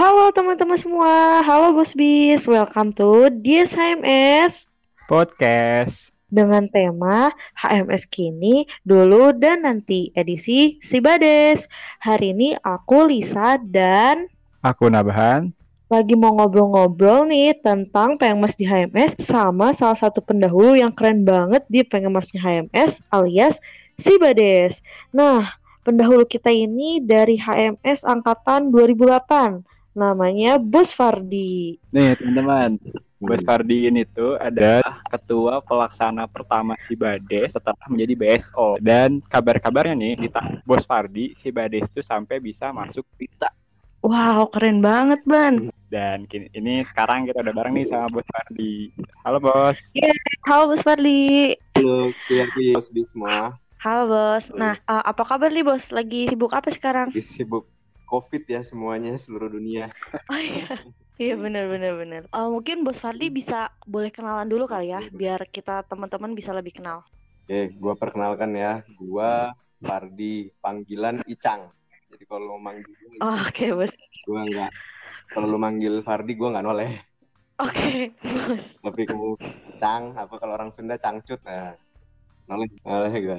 Halo teman-teman semua, halo Bos Bis, welcome to DSHMS Podcast. Dengan tema HMS kini, dulu, dan nanti edisi Sibades. Hari ini aku Lisa dan Aku Nabahan. lagi mau ngobrol-ngobrol nih tentang Pengmas di HMS sama salah satu pendahulu yang keren banget di Pengmasnya HMS alias Sibades. Nah, pendahulu kita ini dari HMS angkatan 2008 namanya Bos Fardi. Nih teman-teman, Bos Fardi ini tuh ada ketua pelaksana pertama si Bade setelah menjadi BSO. Dan kabar-kabarnya nih, di Bos Fardi, si Bade itu sampai bisa masuk pita. Wow, keren banget, Ban. Dan kini, ini sekarang kita udah bareng nih sama Bos Fardi. Halo, Bos. Yeah, halo, Bos Fardi. Halo, Bos Bisma. Halo, Bos. Nah, uh, apa kabar nih, Bos? Lagi sibuk apa sekarang? Sibuk COVID ya semuanya seluruh dunia. Oh iya. Iya benar benar benar. Uh, mungkin Bos Fardi bisa boleh kenalan dulu kali ya, biar kita teman-teman bisa lebih kenal. Oke, gua perkenalkan ya. Gua Fardi, panggilan Icang. Jadi kalau mau manggil Oh, oke, okay, Bos. Gua enggak kalau lu manggil Fardi gua nggak noleh. Oke, okay, Bos. Tapi kamu Cang, apa kalau orang Sunda Cangcut nah. Noleh, noleh gue.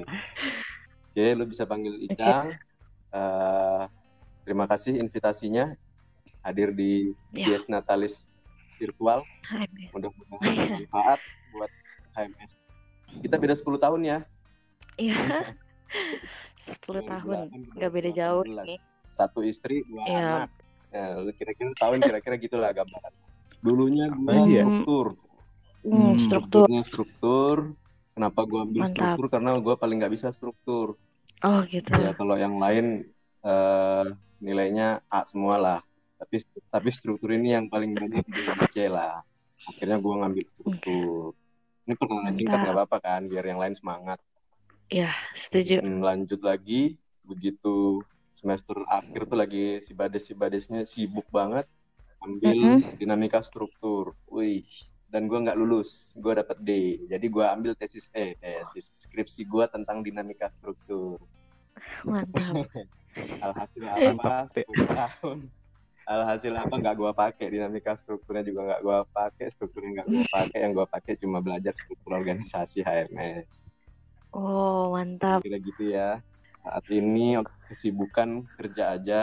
Oke, lu bisa panggil Icang. Okay. Uh, Terima kasih invitasinya hadir di ya. Dies Natalis virtual. Mudah-mudahan bermanfaat buat HMS. Kita beda 10 tahun ya. Iya. 10 tahun. Gak beda jauh nih. Satu istri, dua ya. anak. Nah, lu kira-kira tahun kira-kira gitulah gambaran. Dulunya gue oh, iya. struktur. Hmm, struktur. struktur. Kenapa gue ambil Mantap. struktur? Karena gue paling nggak bisa struktur. Oh gitu. Ya kalau yang lain uh, nilainya A semua lah. Tapi tapi struktur ini yang paling banyak di C lah. Akhirnya gue ngambil struktur. Ini perkenalan tingkat nggak apa-apa kan biar yang lain semangat. Ya setuju. Hmm, lanjut lagi. Begitu semester akhir tuh lagi si bades si badesnya sibuk banget ambil mm -hmm. dinamika struktur. Wih dan gue nggak lulus gue dapet D. Jadi gue ambil tesis eh tesis skripsi gue tentang dinamika struktur. Mantap alhasil apa tahun. Alhasil apa nggak gue pakai? Dinamika strukturnya juga nggak gue pakai strukturnya nggak gue pakai. Yang gue pakai cuma belajar struktur organisasi HMS oh mantap. Kira gitu ya. Saat ini kesibukan kerja aja.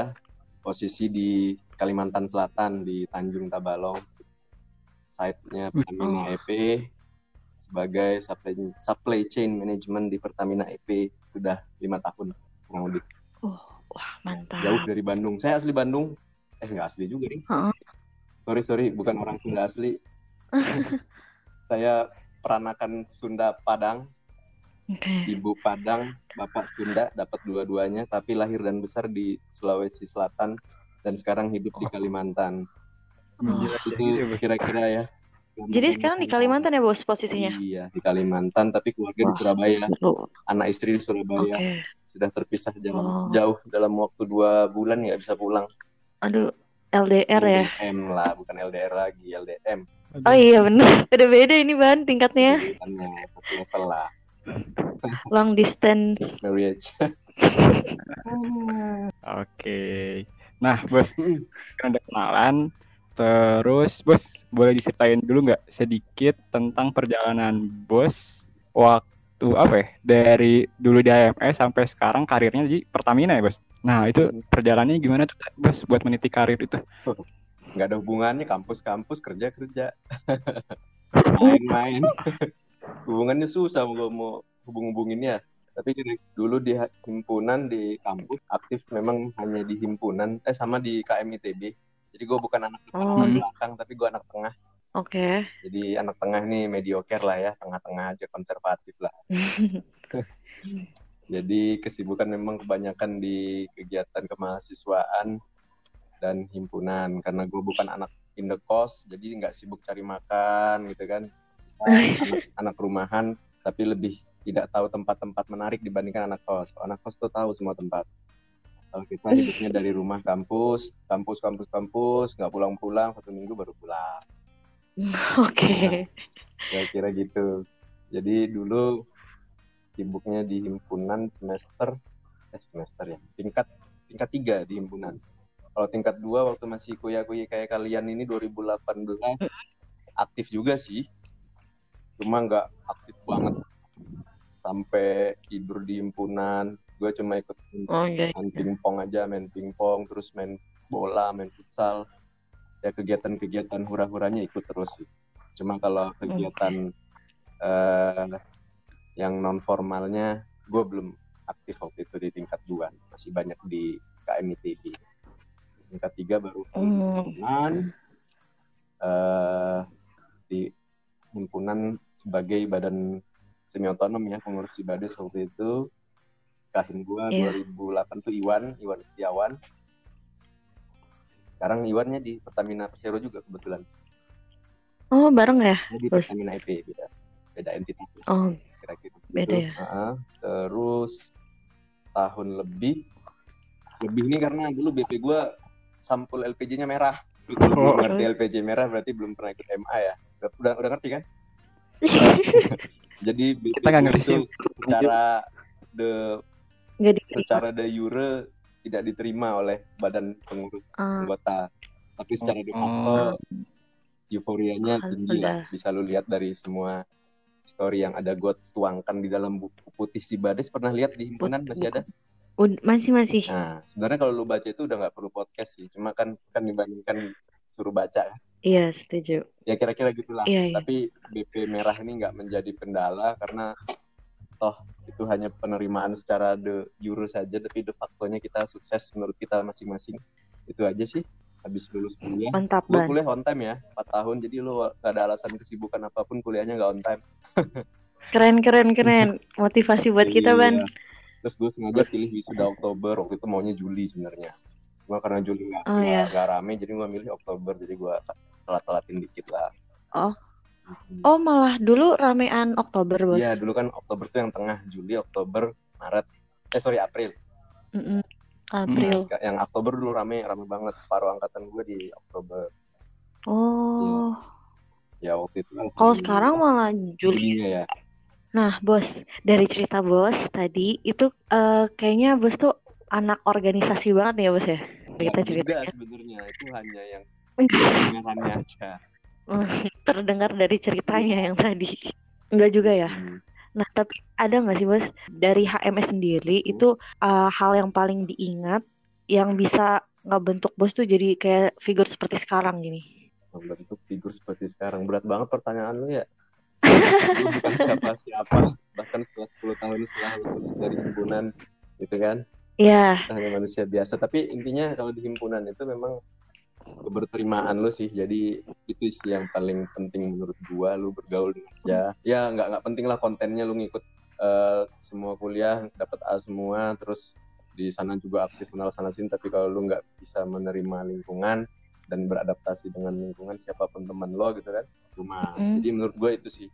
Posisi di Kalimantan Selatan di Tanjung Tabalong. Site-nya Pertamina oh. EP sebagai supply, supply chain management di Pertamina EP sudah lima tahun kurang lebih. Oh, Wah, mantap. Jauh dari Bandung. Saya asli Bandung. Eh, nggak asli juga nih. Uh -uh. Sorry, sorry. Bukan orang Sunda asli. saya peranakan Sunda Padang. Okay. Ibu Padang, Bapak Sunda, dapat dua-duanya, tapi lahir dan besar di Sulawesi Selatan dan sekarang hidup oh. di Kalimantan. Oh. Itu kira-kira ya. Jadi sekarang di Kalimantan ya bos posisinya? Iya di Kalimantan, tapi keluarga Wah. di Surabaya. Anak istri di Surabaya. Okay sudah terpisah jauh, oh. jauh dalam waktu dua bulan nggak bisa pulang. Aduh, LDR LDM ya? LDM lah, bukan LDR lagi, LDM. Oh iya benar, beda-beda ini ban tingkatnya. level lah. Long distance marriage. Oke. Nah, bos, kan udah kenalan. Terus, bos, boleh diceritain dulu nggak sedikit tentang perjalanan bos waktu tuh apa ya dari dulu di AMS sampai sekarang karirnya di Pertamina ya bos. Nah itu perjalanannya gimana tuh bos buat meniti karir itu? Nggak ada hubungannya kampus-kampus kerja-kerja, main-main. Hubungannya susah mau mau hubung-hubunginnya. Tapi dulu di himpunan di kampus aktif memang hanya di himpunan, eh sama di KMITB. Jadi gue bukan anak oh. belakang, tapi gue anak tengah. Oke. Okay. Jadi anak tengah nih mediocre lah ya, tengah-tengah aja konservatif lah. Jadi kesibukan memang kebanyakan di kegiatan kemahasiswaan dan himpunan karena gue bukan anak indekos, jadi nggak sibuk cari makan gitu kan. Anak, anak rumahan tapi lebih tidak tahu tempat-tempat menarik dibandingkan anak kos. Anak kos tuh tahu semua tempat. Kalau kita hidupnya dari rumah kampus, kampus, kampus, kampus, nggak pulang-pulang, satu minggu baru pulang. Oke. Okay. Ya kira gitu. Jadi dulu sibuknya di himpunan semester eh semester ya tingkat tingkat tiga di himpunan. Kalau tingkat dua waktu masih kuliah-kuliah kayak kalian ini 2018 aktif juga sih. Cuma nggak aktif banget sampai tidur di himpunan. Gue cuma ikut Oh iya. main pingpong aja, main pingpong, terus main bola, main futsal. Ya kegiatan-kegiatan hura-huranya ikut terus sih. Cuma kalau kegiatan eh, yang non formalnya, gue belum aktif waktu itu di tingkat dua, masih banyak di KMITB. Tingkat tiga baru Hmm. himpunan, eh, di himpunan sebagai badan semi otonom ya pengurus Cibades waktu itu kahim gua Iya. 2008 tuh Iwan Iwan Setiawan sekarang Iwannya di Pertamina Persero juga kebetulan Oh bareng ya? Dia di Terus? Pertamina EP beda beda entitas Oh kira-kira gitu. Beda ya? Heeh. terus tahun lebih lebih ini karena dulu BP gua sampul LPG-nya merah belum Oh. ngerti LPG merah berarti belum pernah ikut MA ya udah udah, ngerti kan jadi BP Kita ngerti. itu secara the di secara de jure tidak diterima oleh badan pengurus Ah, anggota. Tapi secara de facto Oh. euforianya tinggi lah. Bisa lu lihat dari semua story yang ada gue tuangkan di dalam buku putih si Bades. Pernah lihat di himpunan masih ada? Ud- masih masih. nah sebenarnya kalau lu baca itu udah nggak perlu podcast sih. Cuma kan kan dibandingkan suruh baca. Iya setuju. ya kira-kira gitulah Iya iya. tapi BP merah ini nggak menjadi kendala karena toh itu hanya penerimaan secara de jure saja tapi de factonya kita sukses menurut kita masing-masing itu aja sih habis lulus kuliah Mantap lu ban. kuliah on time ya 4 tahun jadi lu gak ada alasan kesibukan apa pun kuliahnya nggak on time Keren keren keren. Motivasi buat kita ban. Iya. terus gue sengaja pilih wisuda Oktober waktu itu maunya Juli sebenarnya cuma karena Juli nggak Oh, iya. nggak rame jadi gue milih Oktober jadi gue telat-telatin dikit lah Oh. Oh malah dulu ramean Oktober bos. Iya dulu kan Oktober tuh yang tengah Juli Oktober Maret eh sorry April Mm-mm. Nah, April. seka- yang Oktober dulu rame rame banget separuh angkatan gue di Oktober Oh. ya waktu itu kan Kalau sekarang malah Juli. Julinya ya Nah bos dari cerita bos tadi itu eh, kayaknya bos tuh anak organisasi banget nih ya bos ya. Kita Nggak cerita juga sebenarnya itu hanya yang dengarannya aja terdengar dari ceritanya yang tadi. Enggak juga ya. Hmm. Nah, tapi ada nggak sih bos dari HMS sendiri itu uh, hal yang paling diingat yang bisa ngebentuk bos tuh jadi kayak figur seperti sekarang gini? membentuk figur seperti sekarang berat banget pertanyaan lu ya lu bukan siapa-siapa bahkan setelah 10 tahun setelah lu lulus dari himpunan gitu kan Iya, kita hanya manusia biasa tapi intinya kalau di himpunan itu memang keberterimaan lu sih. Jadi itu sih yang paling penting menurut gua lu bergaul dengan ya ya nggak nggak penting lah kontennya lu ngikut eh, semua kuliah dapat A semua terus di sana juga aktif kenal sana sini. Tapi kalau lu nggak bisa menerima lingkungan dan beradaptasi dengan lingkungan siapa pun teman lo gitu kan cuma Mm. jadi menurut gue itu sih.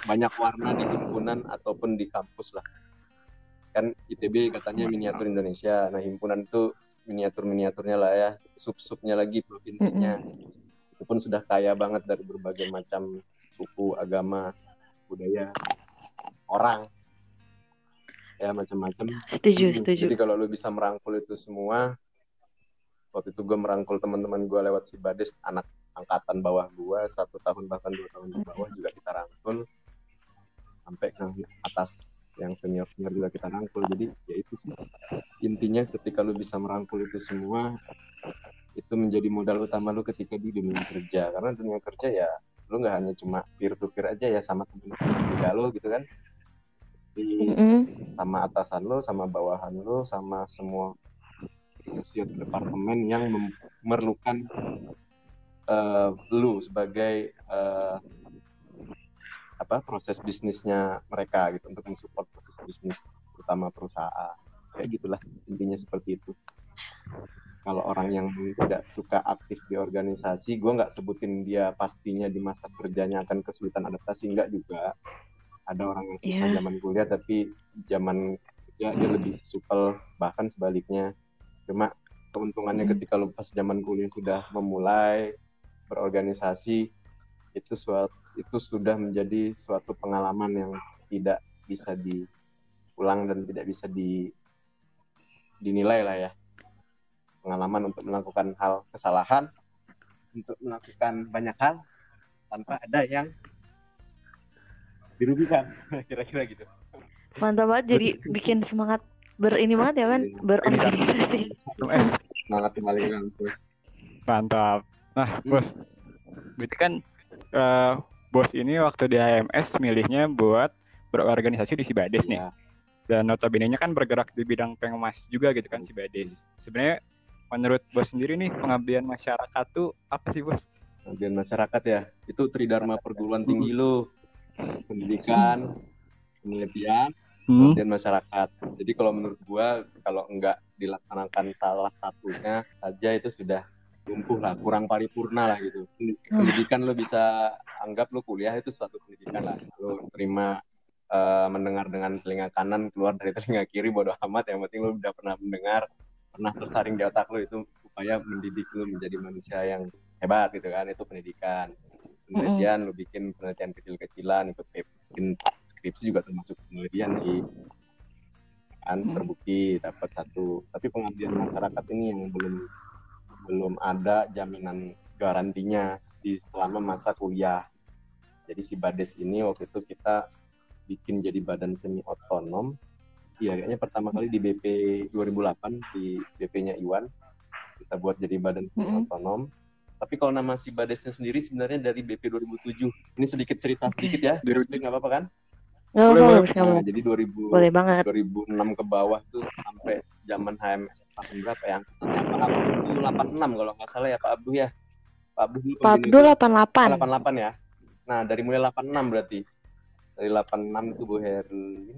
Banyak warna di himpunan ataupun di kampus lah. Kan ITB katanya miniatur Indonesia. Nah himpunan itu miniatur miniaturnya lah ya. Sub subnya lagi provinsinya itu pun sudah kaya banget dari berbagai macam suku agama budaya orang. Ya macam-macam. Setuju, Hmm, setuju. Jadi kalau lu bisa merangkul itu semua, waktu itu gue merangkul teman-teman gue lewat si Bades, anak angkatan bawah gue, satu tahun bahkan dua tahun di bawah juga kita rangkul, sampai ke atas yang senior senior juga kita rangkul. Jadi ya itu sih. intinya ketika lu bisa merangkul itu semua, itu menjadi modal utama lu ketika di dunia kerja. Karena dunia kerja ya lu nggak hanya cuma peer to peer aja ya sama temen-temen juga lo gitu kan. Di, Mm-mm. sama atasan lo, sama bawahan lo, sama semua setiap departemen yang mem- memerlukan eh, lu sebagai eh, apa proses bisnisnya mereka gitu untuk mensupport proses bisnis utama perusahaan. Kayak gitulah intinya seperti itu. Kalau orang yang tidak suka aktif di organisasi gue nggak sebutin dia pastinya di masa kerjanya akan kesulitan adaptasi enggak juga. Ada orang yang Iya. zaman kuliah tapi zaman kerja dia lebih supel bahkan sebaliknya. Cuma keuntungannya Hmm. ketika lu pas zaman kuliah sudah memulai berorganisasi itu suatu itu sudah menjadi suatu pengalaman yang tidak bisa diulang dan tidak bisa di dinilai lah ya. Pengalaman untuk melakukan hal kesalahan untuk melakukan banyak hal tanpa ada yang dirugikan kira-kira gitu. Mantap banget jadi bikin semangat berini banget ya kan? Berorganisasi. semangat kembali kampus. Mantap. Nah, bos, berarti kan eh, bos ini waktu di HMS milihnya buat berorganisasi di Sibades nih. Iya. Dan notabene-nya kan bergerak di bidang pengmas juga gitu kan Sibades. Sebenarnya menurut bos sendiri nih pengabdian masyarakat tuh apa sih bos? Pengabdian masyarakat ya itu tridharma perguruan tinggi lo pendidikan penelitian Hmm, pengabdian masyarakat jadi kalau menurut gua kalau enggak dilaksanakan salah satunya saja itu sudah lumpuh lah kurang paripurna lah gitu. Pendidikan lo bisa anggap lo kuliah itu suatu pendidikan lah. Lo terima eh, mendengar dengan telinga kanan keluar dari telinga kiri bodoh amat. Yang penting lo udah pernah mendengar pernah tersaring di otak lo itu upaya mendidik lo menjadi manusia yang hebat gitu kan. Itu pendidikan. Penelitian lo bikin penelitian kecil-kecilan ikut bikin skripsi juga termasuk penelitian sih. Kan Mm. terbukti dapat satu tapi pengabdian masyarakat ini yang belum belum ada jaminan garantinya di selama masa kuliah jadi si Bades ini waktu itu kita bikin jadi badan semi otonom iya kayaknya pertama kali di BP 2008 di BP-nya Iwan kita buat jadi badan semi Mm-mm. otonom tapi kalau nama si Badesnya sendiri sebenarnya dari BP 2007 ini sedikit cerita Oke. sedikit ya Dari- nggak apa-apa kan Nggak Boleh, boleh. Nggak Nah, jadi 2000 Boleh banget. 2006 ke bawah tuh sampai zaman HMS tahun berapa ya? Abduh 86 kalau nggak salah ya Pak Abduh ya. Pak Abduh dulu Pak Abdul itu. 88. 88 ya. Nah, dari mulai 86 berarti. Dari 86 itu Bu Herlin,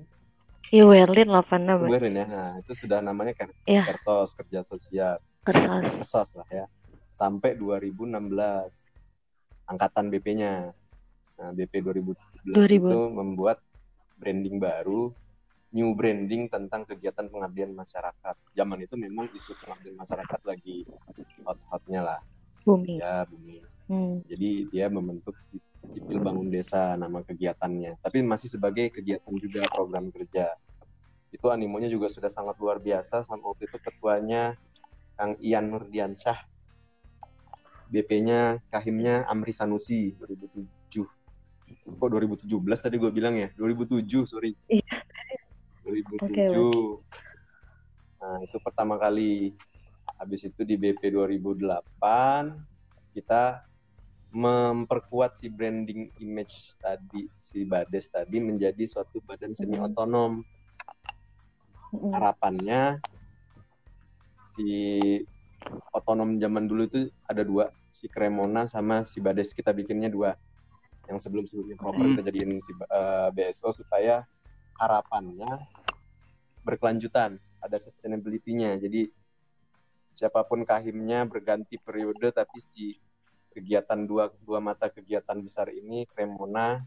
Iya, Werlin 86. Bu Herlin ya. Nah, itu sudah namanya Ker Iya. Kersos, kerja sosial. Kertas. Kersos lah ya. Sampai 2016 angkatan BP-nya. Nah, BP 2017 2000. itu membuat branding baru, new branding tentang kegiatan pengabdian masyarakat. Zaman itu memang isu pengabdian masyarakat lagi hot-hotnya lah, Bumi. ya bumi. Hmm. Jadi dia membentuk sipil bangun desa nama kegiatannya, tapi masih sebagai kegiatan juga program kerja. Itu animonya juga sudah sangat luar biasa. Sama waktu itu ketuanya Kang Ian Nurdiansyah, BP-nya Kahimnya Amri Sanusi 2007. Kok 2017 tadi gue bilang ya? 2007, sorry. Iya. 2007. Oke, Nah, itu pertama kali. Habis itu di BP 2008 kita memperkuat si branding image tadi si Bades tadi menjadi suatu badan semi otonom. Harapannya si otonom zaman dulu itu ada dua, si Cremona sama si Bades kita bikinnya dua. Yang sebelum sebelumnya proper kita jadiin si eh, BSO supaya harapannya berkelanjutan, ada sustainability-nya. Jadi siapa pun kahimnya berganti periode tapi si kegiatan dua dua mata kegiatan besar ini Cremona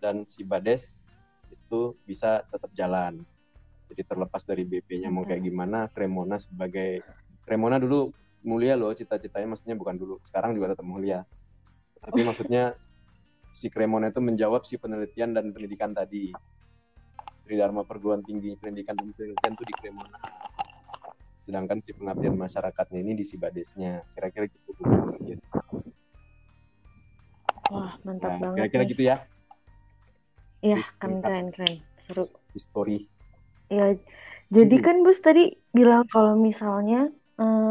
dan si Bades itu bisa tetap jalan. Jadi terlepas dari BP-nya mau kayak gimana, Cremona sebagai Cremona dulu mulia loh cita-citanya maksudnya bukan dulu, sekarang juga tetap mulia. Tapi maksudnya si Cremona itu menjawab si penelitian dan pendidikan tadi. Tridharma perguruan tinggi pendidikan dan penelitian itu di Cremona. Sedangkan si pengabdian masyarakatnya ini di si Badesnya. Kira-kira gitu. Wah, mantap Nah, banget. kira-kira nih. gitu ya, Iya, kan keren keren. Seru. history. Ya, jadi Hmm. kan Bos tadi bilang kalau misalnya eh,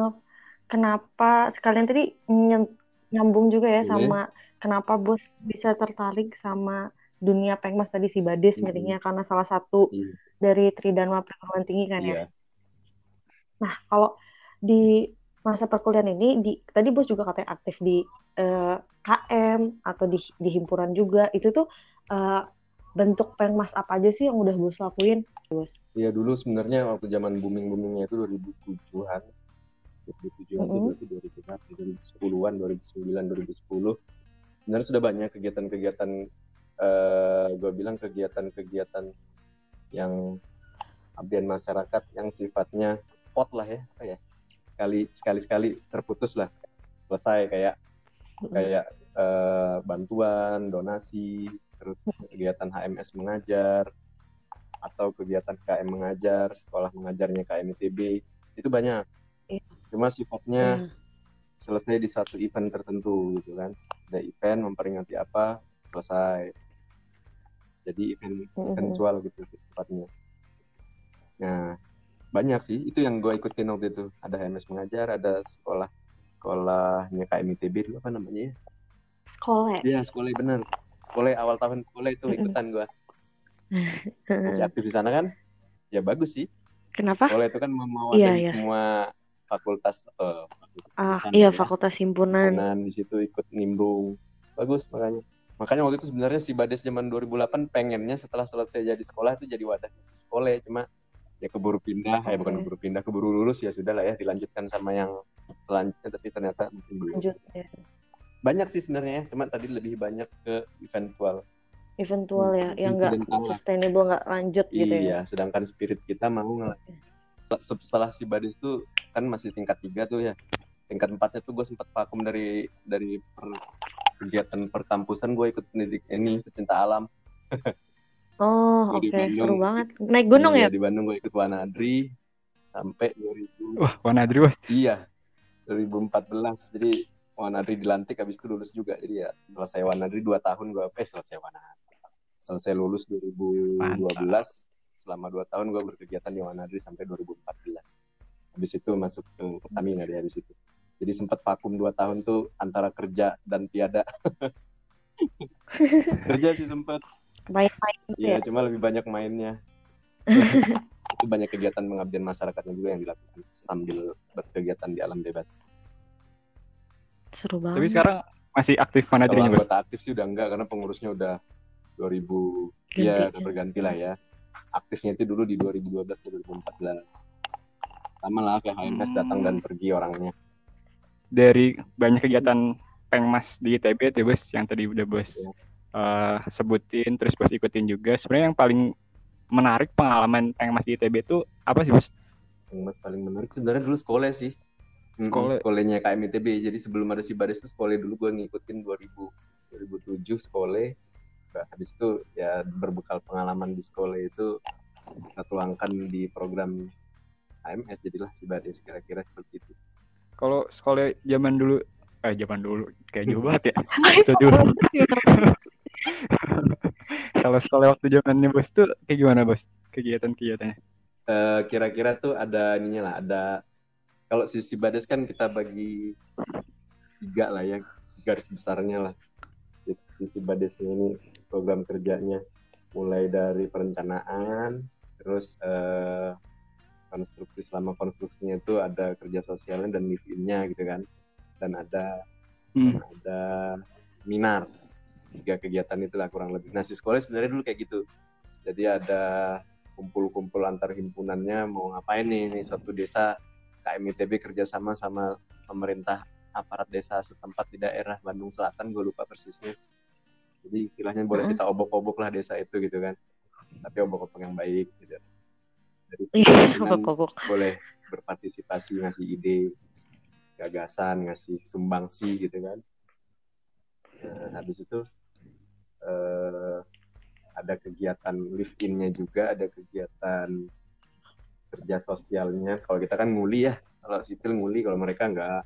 kenapa sekalian tadi ny- nyambung juga ya Boleh. sama kenapa Bos bisa tertarik sama dunia pengmas tadi si Bades Mhm. milihnya karena salah satu Iya. dari Tridharma perguruan tinggi kan ya. Iya. Nah, kalau di masa perkuliahan ini di tadi Bos juga katanya aktif di eh, KM atau di di himpunan juga. Itu tuh eh, bentuk pengmas apa aja sih yang udah Bos lakuin, Bos? Iya dulu sebenarnya waktu zaman booming boomingnya itu 2007-an, 2007-an itu Mhm. berarti 2000-an, 2010-an, 2009, 2010. Sebenarnya sudah banyak kegiatan-kegiatan, eh gue bilang kegiatan-kegiatan yang abdian masyarakat yang sifatnya pot lah ya, apa ya, sekali sekali sekali terputus lah, selesai kayak kayak eh, bantuan, donasi, terus kegiatan HMS mengajar, atau kegiatan KM mengajar, sekolah mengajarnya KM ITB, itu banyak. Iya. cuma sifatnya Hmm. selesai di satu event tertentu gitu kan ada event memperingati apa selesai jadi event eventual gitu sifatnya nah banyak sih. Itu yang gue ikutin waktu itu. Ada HMS mengajar ada sekolah sekolahnya KMITB dulu apa namanya ya? Sekolah. Iya sekolah bener. Sekolah awal tahun sekolah itu ikutan gue Jadi aktif di sana kan? Ya bagus sih. Kenapa? sekolah itu kan mewadahi Iya, iya. semua fakultas eh, fakultas Ah, iya ya. fakultas himpunan. Himpunan di situ ikut nimbrung. Bagus makanya makanya waktu itu sebenarnya si Bades zaman 2008 pengennya setelah selesai jadi sekolah itu jadi wadah si sekolah cuma ya keburu pindah. Ya bukan keburu pindah keburu lulus ya sudah lah ya dilanjutkan sama yang selanjutnya tapi ternyata mungkin belum. Lanjut ya. banyak sih sebenarnya ya cuma tadi lebih banyak ke eventual Eventual ya, Hmm, yang nggak sustainable nggak lanjut gitu ya. iya sedangkan spirit kita mau ngelanjut setelah si Bades itu kan masih tingkat tiga tuh ya. Tingkat empatnya tuh gue sempat vakum dari dari per- kegiatan perkampusan gue ikut pendidik ini pecinta alam Oh, oke, seru Bandung. banget. Naik gunung Iya, ya? di Bandung gue ikut Wanadri sampai 2000 Wah, Wanadri bos. iya 2014 jadi Wanadri dilantik habis itu lulus juga jadi ya selesai Wanadri dua tahun gue eh selesai Wanadri selesai lulus 2012 selama dua tahun gue berkegiatan di Wanadri sampai 2014 habis itu masuk ke Pertamina di habis itu jadi sempat vakum dua tahun tuh antara kerja dan tiada kerja sih sempat Main-main Iya, ya? cuma lebih banyak mainnya. itu banyak kegiatan pengabdian masyarakatnya juga yang dilakukan sambil berkegiatan di alam bebas. Seru banget. Tapi sekarang masih aktif Wanadrinya bos. aktif sih udah enggak karena pengurusnya udah 2000 Ganti. ya udah berganti lah ya. Aktifnya itu dulu di 2012 2014. Sama lah kayak HMS Hmm. datang dan pergi orangnya. Dari banyak kegiatan Pengmas di ITB tuh bos, yang tadi udah bos eh, sebutin, terus bos ikutin juga. Sebenarnya yang paling menarik pengalaman Pengmas di ITB itu apa sih bos? Yang paling menarik sebenarnya dulu sekolah sih. Sekolah. Sekolahnya KMITB. Jadi sebelum ada si Bades itu sekolah dulu gue ngikutin 2000 2007 sekolah. Nah, habis itu ya berbekal pengalaman di sekolah itu kita tuangkan di program AMS jadilah si Bades kira-kira seperti itu. Kalau sekolah zaman dulu, eh zaman dulu kayak jauh banget ya. Itu dulu. Kalau sekolah waktu zamannya bos tuh kayak gimana bos? Kegiatan-kegiatannya? Eh, kira-kira tuh ada ininya lah, ada kalau si si Bades kan kita bagi tiga lah ya garis besarnya lah. Si si Bades ini program kerjanya mulai dari perencanaan, terus eh, konstruksi selama konstruksinya itu ada kerja sosialnya dan live-in-nya gitu kan, dan ada Hmm. ada minar tiga kegiatan itulah kurang lebih. Nah si sekolah sebenarnya dulu kayak gitu. Jadi ada kumpul-kumpul antar himpunannya mau ngapain nih nih suatu desa KMITB kerjasama sama pemerintah aparat desa setempat di daerah Bandung Selatan gue lupa persisnya. Jadi istilahnya boleh Heeh. kita obok-obok lah desa itu gitu kan. Tapi obok-obok yang baik gitu. Boleh berpartisipasi ngasih ide gagasan ngasih sumbangsi gitu kan. Nah, habis itu eh, ada kegiatan live in-nya juga ada kegiatan kerja sosialnya. Kalau kita kan nguli ya kalau sipil nguli kalau mereka enggak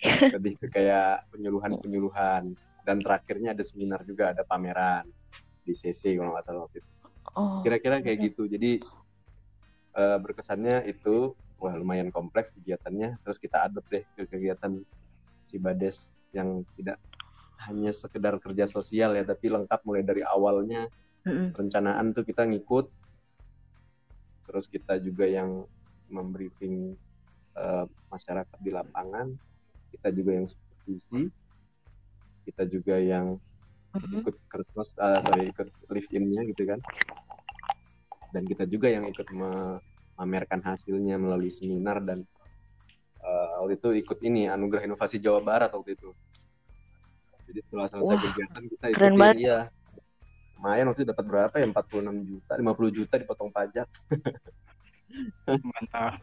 lebih ke kayak penyuluhan penyuluhan dan terakhirnya ada seminar juga ada pameran di CC kalau nggak salah waktu itu. Oh, kira-kira kayak gitu. Jadi eh, berkesannya itu wah lumayan kompleks kegiatannya. Terus kita adopt deh ke kegiatan si Bades yang tidak hanya sekedar kerja sosial ya tapi lengkap mulai dari awalnya. Mm-mm. perencanaan tuh kita ngikut. Terus kita juga yang membriefing eh, masyarakat di lapangan. Kita juga yang supervisi. Kita juga yang Mhm. ikut kertas eh, sorry ikut live in-nya gitu kan dan kita juga yang ikut memamerkan hasilnya melalui seminar dan eh, waktu itu ikut ini anugerah inovasi Jawa Barat waktu itu jadi setelah selesai Wah, kegiatan kita keren ikutin banget. iya lumayan waktu itu dapat berapa ya 46 juta 50 juta dipotong pajak Mantap.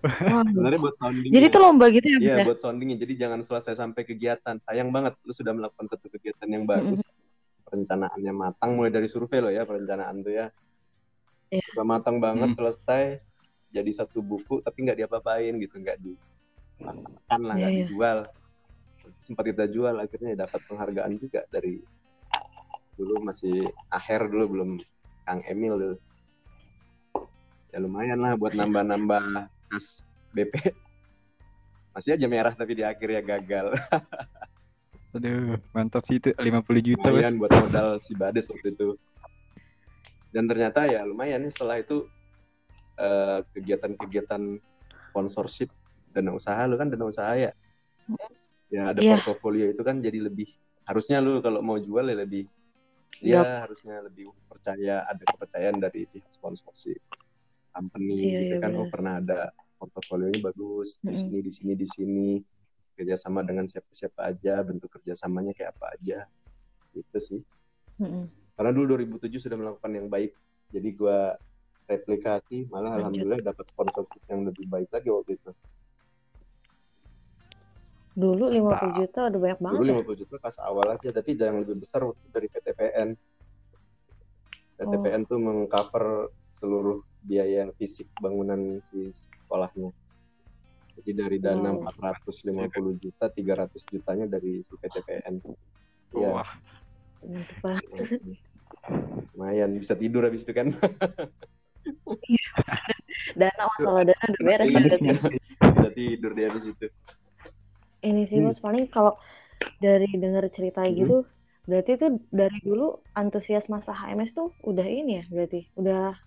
Sebenarnya buat sounding Jadi itu lomba gitu ya, Iya ya? buat soundingnya. Jadi jangan selesai sampai kegiatan. Sayang banget lu sudah melakukan satu kegiatan yang bagus. Perencanaannya matang mulai dari survei lo ya perencanaan tuh ya. Iya. Udah matang banget Hmm. selesai jadi satu buku tapi nggak diapa-apain gitu nggak di kan lah nggak Iya, iya. dijual sempat kita jual akhirnya dapat penghargaan juga dari dulu masih akhir dulu belum Kang Emil dulu ya lumayan lah buat nambah-nambah kas BP masih aja merah tapi di akhirnya gagal Aduh, mantap sih itu 50 juta, lumayan buat modal Cibades waktu itu dan ternyata ya lumayan nih setelah itu eh, kegiatan-kegiatan sponsorship dana usaha lu kan dana usaha ya ya ada Iya. portofolio itu kan jadi lebih harusnya lu kalau mau jual ya lebih ya Yup. harusnya lebih percaya ada kepercayaan dari pihak sponsorship company Iya, gitu iya, kan oh benar. pernah ada portofolionya bagus di sini di sini di sini kerjasama dengan siapa-siapa aja bentuk kerjasamanya kayak apa aja itu sih Mm-mm. Karena dulu 2007 sudah melakukan yang baik jadi gua replikasi malah Lanjut. alhamdulillah dapat sponsorship yang lebih baik lagi waktu itu Dulu 50 juta udah banyak banget dulu ya. 50 juta pas awal aja tapi yang lebih besar waktu dari PTPN PTPN tuh mengcover seluruh biaya fisik bangunan si sekolahnya jadi dari dana Wow. 450 juta 300 jutanya dari si PTPN Iya. Wah, Mantep banget. Lumayan bisa tidur habis itu kan Dana masalah dana udah beres. Iya. berarti. bisa tidur di habis itu Ini sih Hmm. bos paling kalau dari denger cerita Hmm. gitu, berarti tuh dari dulu antusias masa HMS tuh udah ini ya berarti udah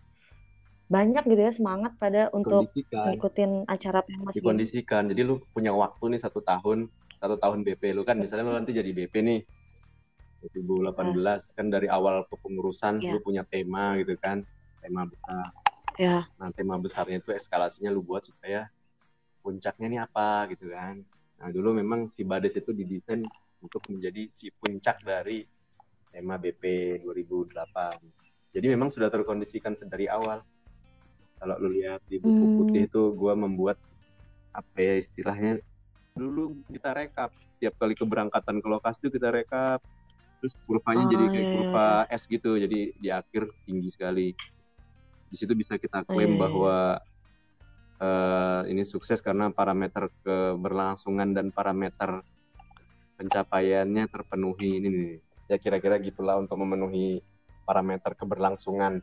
banyak gitu ya semangat pada untuk ngikutin acara Pengmas ini. dikondisikan jadi lu punya waktu nih satu tahun satu tahun BP lu kan misalnya lu nanti jadi BP nih 2018 kan dari awal kepengurusan Iya. lu punya tema gitu kan tema besar. Ya, nah tema besarnya itu eskalasinya lu buat supaya puncaknya nih apa gitu kan. Nah dulu memang si Bades itu didesain untuk menjadi si puncak dari tema BP 2008 jadi memang sudah terkondisikan sedari awal. Kalau lu lihat di buku Hmm. putih itu gua membuat apa ya istilahnya? Dulu kita rekap tiap kali keberangkatan ke lokasi itu kita rekap terus kurvanya Oh, jadi kayak iya, iya, kurva S gitu jadi di akhir tinggi sekali. Di situ bisa kita klaim iya, iya. bahwa eh, ini sukses karena parameter keberlangsungan dan parameter pencapaiannya terpenuhi ini nih. Ya kira-kira gitulah untuk memenuhi parameter keberlangsungan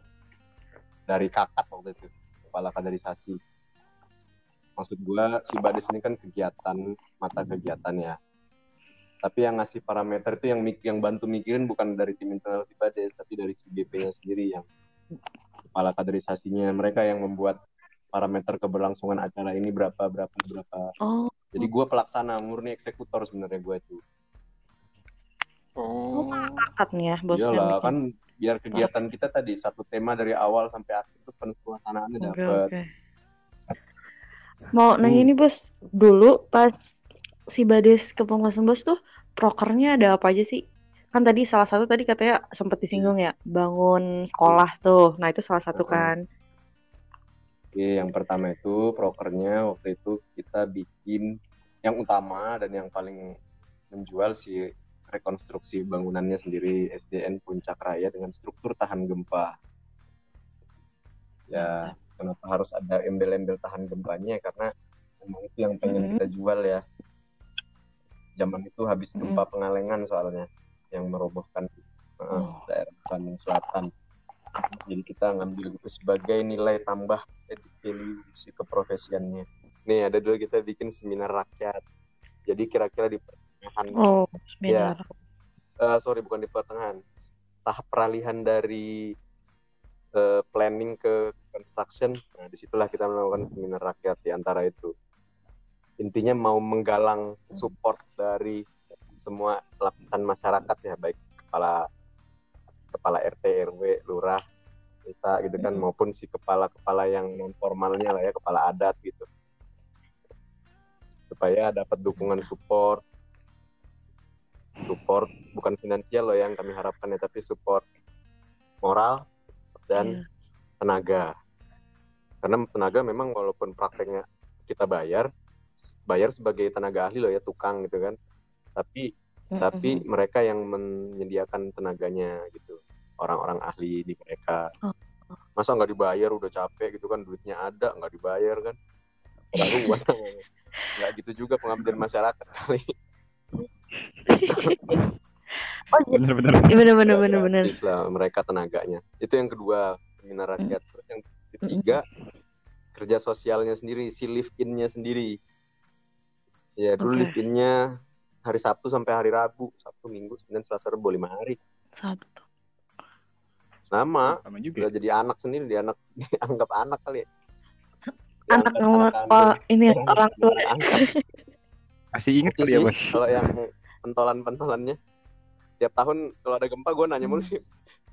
dari kakak waktu itu kepala kaderisasi. Maksud gua si Bades ini kan kegiatan mata kegiatan ya tapi yang ngasih parameter itu yang mik- yang bantu mikirin bukan dari tim internal si Bades tapi dari si BP-nya sendiri yang kepala kaderisasinya mereka yang membuat parameter keberlangsungan acara ini berapa berapa berapa Oh, jadi gua pelaksana murni eksekutor sebenarnya gua itu oh, nih ya bos yang iyalah bikin. kan biar kegiatan kita tadi satu tema dari awal sampai akhir itu penuh suasanaannya Oke, dapet oke. Mau nanya Hmm. ini bos, dulu pas si Bades ke penguasaan bos tuh prokernya ada apa aja sih? Kan tadi salah satu tadi katanya sempat disinggung ya, bangun sekolah tuh. Nah itu salah satu kan. Oke, yang pertama itu prokernya waktu itu kita bikin yang utama dan yang paling menjual si rekonstruksi bangunannya sendiri SDN Puncak Raya dengan struktur tahan gempa. Ya, kenapa harus ada embel-embel tahan gempanya? Karena memang itu yang pengen Mhm. kita jual ya. Zaman itu habis gempa pengalengan soalnya yang merobohkan uh, Oh. daerah Bandung Selatan. Jadi kita ngambil itu sebagai nilai tambah added value si keprofesiannya. Nih ada dulu kita bikin seminar rakyat. Jadi kira-kira di pertengahan, Oh, Ya. eh, sorry bukan di pertengahan, tahap peralihan dari eh, planning ke construction. Nah di situlah kita melakukan seminar rakyat di antara itu. Intinya mau menggalang support dari semua lapisan masyarakat ya baik kepala kepala RT RW lurah desa gitu kan maupun si kepala-kepala yang non formalnya lah ya kepala adat gitu. Supaya dapat dukungan support. Support bukan finansial loh yang kami harapkan ya tapi support moral dan Iya. tenaga. Karena tenaga memang walaupun prakteknya kita bayar bayar sebagai tenaga ahli loh ya tukang gitu kan. Tapi tapi Mm-mm. mereka yang menyediakan tenaganya gitu. Orang-orang ahli di mereka. Oh. masa nggak dibayar? Udah capek gitu kan duitnya ada nggak dibayar kan. Nggak ruang nggak gitu juga pengabdian masyarakat kali. Oh Bener-bener. Bener bener. Bener bener. gratis lah mereka tenaganya. Itu yang kedua seminar rakyat terus yang ketiga kerja sosialnya sendiri si live innya sendiri ya dulu live innya hari Sabtu sampai hari Rabu. Sabtu Minggu Senin Selasa Rabu lima hari. Sabtu. nama Sama juga. udah jadi anak sendiri dia anak dianggap anak kali ya. Anak nomor oh, ini ya, orang tua. Diangkat. Masih inget Itu kali ya, Bos. kalau yang pentolan-pentolannya. Tiap tahun kalau ada gempa gue nanya mulu sih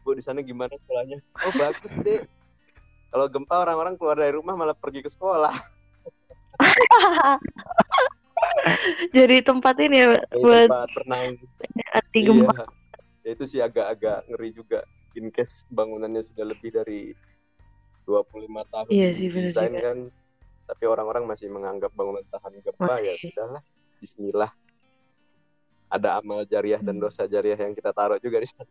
bu di sana gimana sekolahnya? Oh bagus deh kalau gempa orang-orang keluar dari rumah malah pergi ke sekolah Jadi tempat ini ya buat tempat renang anti gempa. iya ya itu sih agak-agak ngeri juga in case bangunannya sudah lebih dari 25 tahun Iya sih, bener desain juga. kan tapi orang-orang masih menganggap bangunan tahan gempa ya Masih. sudahlah Bismillah ada amal jariah dan Hmm. dosa jariah yang kita taruh juga di sana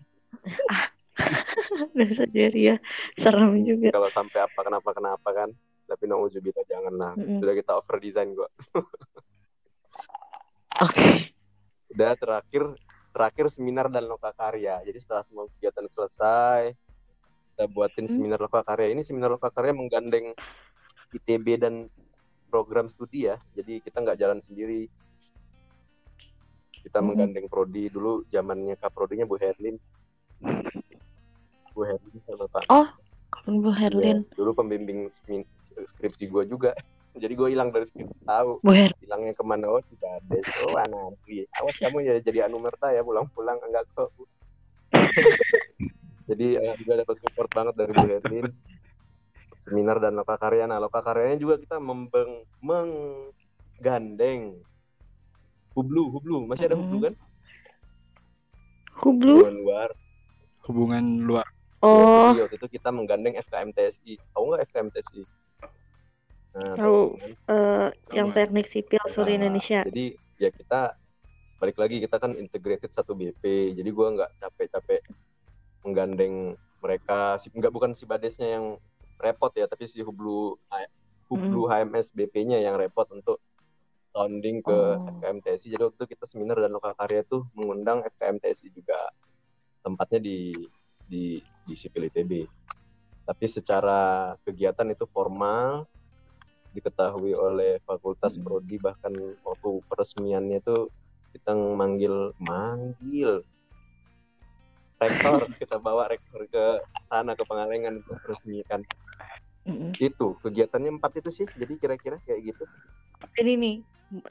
Dosa jariah serem juga. kalau sampai apa kenapa kenapa kan tapi nauzubillah janganlah Mm-mm. sudah kita over design gua Oke. udah terakhir terakhir seminar dan loka karya. Jadi setelah semua kegiatan selesai kita buatin Hmm. seminar loka karya. Ini seminar loka karya menggandeng ITB dan program studi ya. Jadi kita nggak jalan sendiri. Kita Hmm. menggandeng prodi. Dulu zamannya kak prodinya Bu Herlin. Bu Herlin sama Pak Oh, Bu Herlin, Iya, dulu pembimbing skripsi gue juga jadi gue hilang dari skripsi tahu. Hilangnya ke mana? Oh tidak ada oh anadri awas kamu ya jadi anumerta ya pulang-pulang. Enggak kok. Jadi eh, juga dapat support banget dari Bu Herlin seminar dan loka karya. Nah loka karyanya juga kita membeng menggandeng. Hublu hublu. Masih ada hublu Hmm. kan? Hublu. hubungan luar. Hubungan luar. Oh, Jadi waktu itu kita menggandeng FKM TSI tahu nggak FKM TSI nah, Tahu. kan? eh, yang teknik sipil seluruh Nah, Indonesia. Jadi ya kita balik lagi kita kan integrated satu BP. Jadi gua nggak capek-capek menggandeng mereka. Si nggak bukan si badesnya yang repot ya, tapi si Hublu Hublu HMS BP-nya yang repot untuk sounding ke Oh. FKM TSI. Jadi waktu kita seminar dan loka karya tuh mengundang FKM TSI juga. Tempatnya di di di sipil ITB. Tapi secara kegiatan itu formal diketahui oleh fakultas Hmm. prodi bahkan waktu peresmiannya tuh kita manggil manggil rektor kita bawa rektor ke sana ke Pangalengan untuk meresmikan Mm-mm. itu kegiatannya empat itu sih jadi kira-kira kayak gitu Ini nih,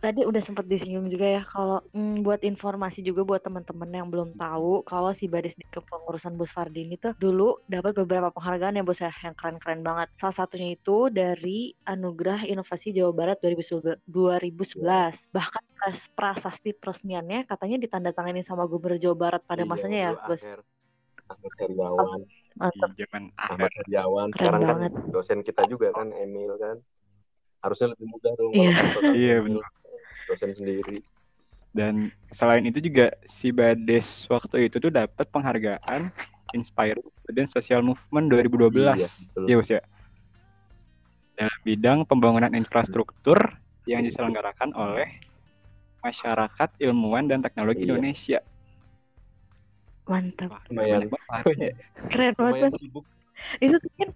tadi udah sempat disinggung juga ya kalau mm, buat informasi juga buat teman-teman yang belum tahu kalau si Badis di kepengurusan Bos Fardi ini tuh dulu dapat beberapa penghargaan ya Bos ya yang keren-keren banget. Salah satunya itu dari Anugerah Inovasi Jawa Barat 2011. 2011. Bahkan pras- prasasti peresmiannya katanya ditandatangani sama Gubernur Jawa Barat pada Iya, masanya ya, Bos. Aher, Ahmad Heriawan Mantap. Ahmad akhir. Heriawan Keren sekarang banget. kan dosen kita juga kan Emil kan harusnya lebih mudah dong Iya. kalau foto Iya, Emil, dosen sendiri Dan selain itu juga si Bades waktu itu tuh dapat penghargaan Inspiring Student Social Movement 2012. Iya, betul. Iya, Bos ya. Dalam bidang pembangunan infrastruktur yang diselenggarakan oleh masyarakat ilmuwan dan teknologi Iya. Indonesia. Mantap. Wah, Lumayan. ya. Keren banget. Itu tuh kan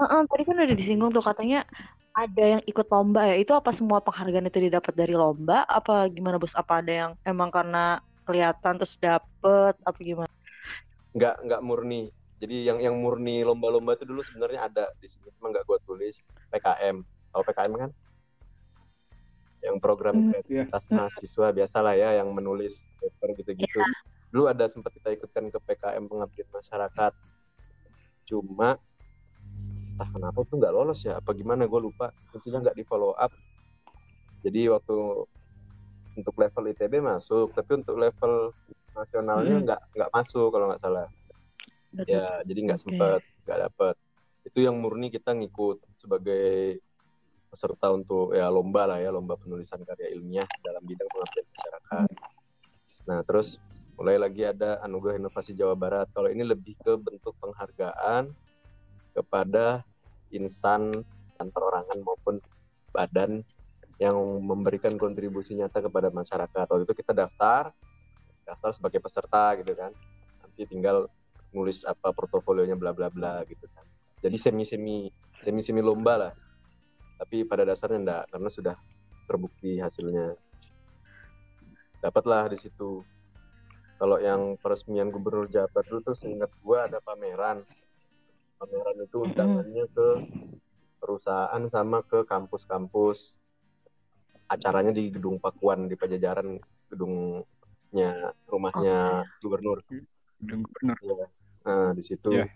Heeh, tadi kan udah disinggung tuh katanya ada yang ikut lomba ya. Itu apa semua penghargaan itu didapat dari lomba? Apa gimana bos? Apa ada yang emang karena kelihatan terus dapet? Apa gimana? nggak nggak murni jadi yang yang murni lomba-lomba itu dulu sebenarnya ada di sini cuma nggak gua tulis PKM tahu PKM kan yang program Hmm, kreativitas mahasiswa biasalah ya yang menulis paper gitu-gitu dulu ada sempat kita ikutkan ke PKM pengabdian masyarakat cuma entah kenapa tuh nggak lolos ya apa gimana gue lupa. Intinya nggak di follow up. Jadi waktu untuk level ITB masuk tapi untuk level nasionalnya Mm-mm. nggak nggak masuk kalau nggak salah. Ya jadi nggak Oke. sempet nggak dapet. Itu yang murni kita ngikut sebagai peserta untuk ya lomba lah ya lomba penulisan karya ilmiah dalam bidang pengabdian masyarakat. Nah terus mulai lagi ada anugerah inovasi Jawa Barat. Kalau ini lebih ke bentuk penghargaan kepada insan dan perorangan maupun badan yang memberikan kontribusi nyata kepada masyarakat. Waktu itu kita daftar, daftar sebagai peserta gitu kan. Nanti tinggal nulis apa portofolionya bla bla bla gitu kan. Jadi semi semi semi semi lomba lah. Tapi pada dasarnya enggak karena sudah terbukti hasilnya. Dapatlah di situ. Kalau yang peresmian gubernur Jabar dulu tuh seingat gua ada pameran. Pameran itu undangannya ke perusahaan sama ke kampus-kampus. Acaranya di Gedung Pakuan di Pajajaran, gedungnya rumahnya gubernur. Gedung gubernur. Iya. Nah, di situ. Iya.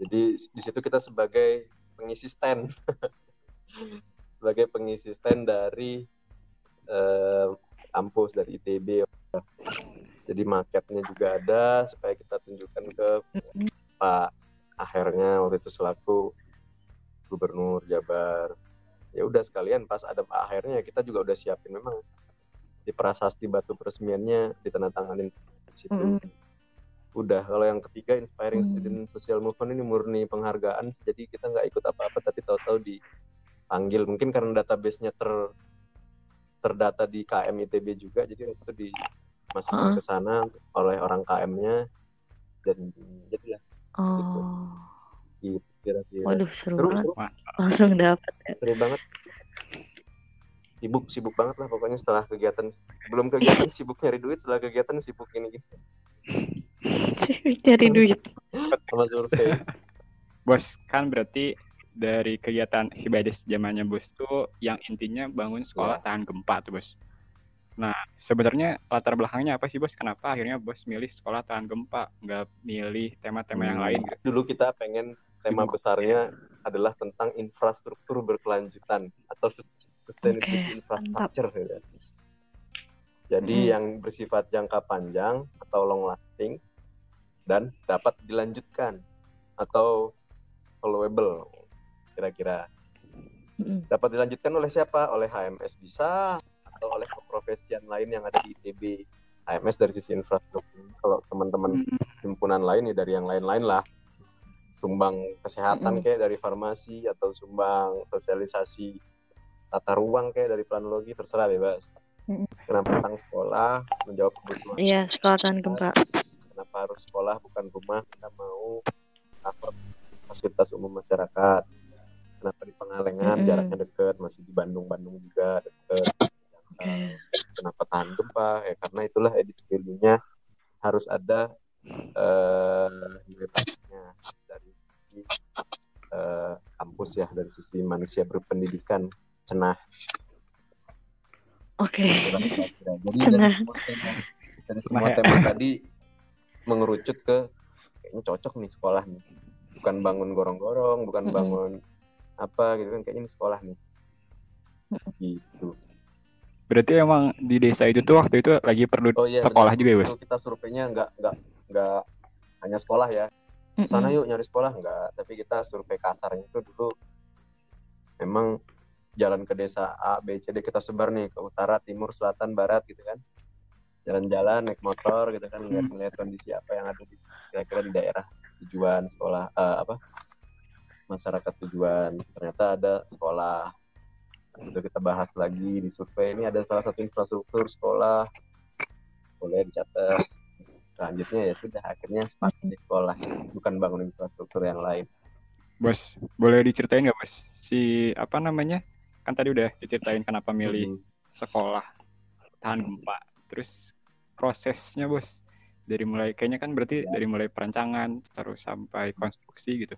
Jadi di situ kita sebagai pengisi stand. sebagai pengisi stand dari eh, kampus dari ITB. Jadi marketnya juga ada supaya kita tunjukkan ke Pak akhirnya waktu itu selaku gubernur Jabar. Ya udah sekalian pas ada Pak akhirnya kita juga udah siapin memang di prasasti batu peresmiannya ditandatanganin di situ. Mm-mm. Udah kalau yang ketiga inspiring Hmm. student social movement ini murni penghargaan jadi kita nggak ikut apa-apa tapi tahu-tahu dipanggil mungkin karena database-nya ter terdata di KM ITB juga jadi itu dimasukkan Ah. ke sana oleh orang KM-nya dan jadi ya Oh. gitu kira-kira Waduh, seru seru, banget. seru, Langsung dapat ya. seru banget sibuk sibuk banget lah pokoknya setelah kegiatan belum kegiatan sibuk nyari duit setelah kegiatan sibuk ini gitu Cari duit. sama survei Bos, kan berarti dari kegiatan si Bades zamannya Bos tuh yang intinya bangun sekolah Iya. tahan gempa tuh Bos. Nah, sebenarnya latar belakangnya apa sih Bos? Kenapa akhirnya Bos milih sekolah tahan gempa, nggak milih tema-tema yang Hmm. lain gitu? dulu kita pengen tema besarnya adalah tentang infrastruktur berkelanjutan atau sustainability Oke, infrastructure gitu ya. Jadi Hmm. yang bersifat jangka panjang atau long lasting dan dapat dilanjutkan atau followable kira-kira. Mm-mm. Dapat dilanjutkan oleh siapa? Oleh HMS bisa atau oleh keprofesian lain yang ada di ITB. HMS dari sisi infrastruktur. Kalau teman-teman himpunan lain ya dari yang lain-lain lah sumbang kesehatan Mm-mm. kayak dari farmasi atau sumbang sosialisasi tata ruang kayak dari planologi terserah bebas Mm-mm. kenapa tentang sekolah menjawab kebutuhan Iya, sekolah tahan gempa. kenapa harus sekolah bukan rumah kita mau cover fasilitas umum masyarakat kenapa di Pengalengan Mm-mm. jaraknya dekat masih di Bandung Bandung juga dekat Oke. kenapa tahan gempa ya karena itulah edit value-nya harus ada eh nilai plusnya dari sisi eh, kampus ya dari sisi manusia berpendidikan cenah Oke. kira-kira. jadi Cenah. dari semua tema, dari semua tema tadi mengerucut ke kayaknya cocok nih sekolah nih bukan bangun gorong-gorong bukan bangun apa gitu kan kayaknya ini sekolah nih gitu Berarti emang di desa itu tuh waktu itu lagi perlu Oh iya, sekolah benar. juga ya Bos? Dulu kita surveinya nggak nggak nggak hanya sekolah ya. Sana Mm-mm. yuk nyari sekolah nggak, tapi kita survei kasarnya itu dulu memang jalan ke desa A, B, C, D kita sebar nih ke utara, timur, selatan, barat gitu kan. Jalan-jalan naik motor gitu kan lihat-lihat kondisi apa yang ada di kira-kira di daerah tujuan sekolah eh, apa masyarakat tujuan. Ternyata ada sekolah. Udah kita bahas lagi di survei ini ada salah satu infrastruktur sekolah boleh dicatat selanjutnya ya sudah akhirnya sepakat di sekolah bukan bangun infrastruktur yang lain Bos, boleh diceritain nggak Bos? Si apa namanya? Kan tadi udah diceritain kenapa milih Hmm. sekolah tahan gempa. Terus prosesnya Bos, dari mulai kayaknya kan berarti Ya. dari mulai perancangan terus sampai konstruksi gitu.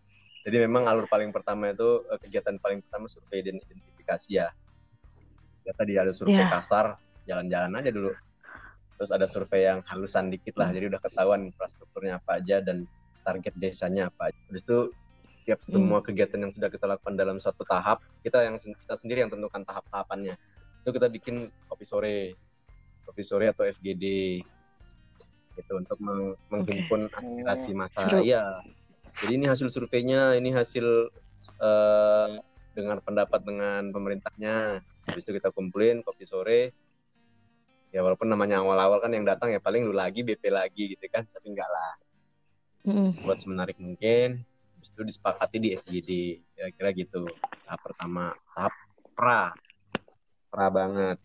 jadi memang alur paling pertama itu eh, kegiatan paling pertama survei dan identifikasi ya ya tadi ada survei Ya. kasar jalan-jalan aja dulu terus ada survei yang halusan dikit lah jadi udah ketahuan infrastrukturnya apa aja dan target desanya apa aja. Itu tiap Hmm. semua kegiatan yang sudah kita lakukan dalam suatu tahap kita yang kita sendiri yang tentukan tahap-tahapannya itu kita bikin kopi sore kopi sore atau FGD itu untuk meng- menghimpun aspirasi masa Seru. iya jadi ini hasil surveinya ini hasil eh, dengar pendapat dengan pemerintahnya habis itu kita kumpulin kopi sore ya walaupun namanya awal-awal kan yang datang ya paling lu lagi BP lagi gitu kan tapi enggak lah Mm-mm. buat semenarik mungkin habis itu disepakati di SGD kira-kira gitu tahap pertama tahap pra parah banget.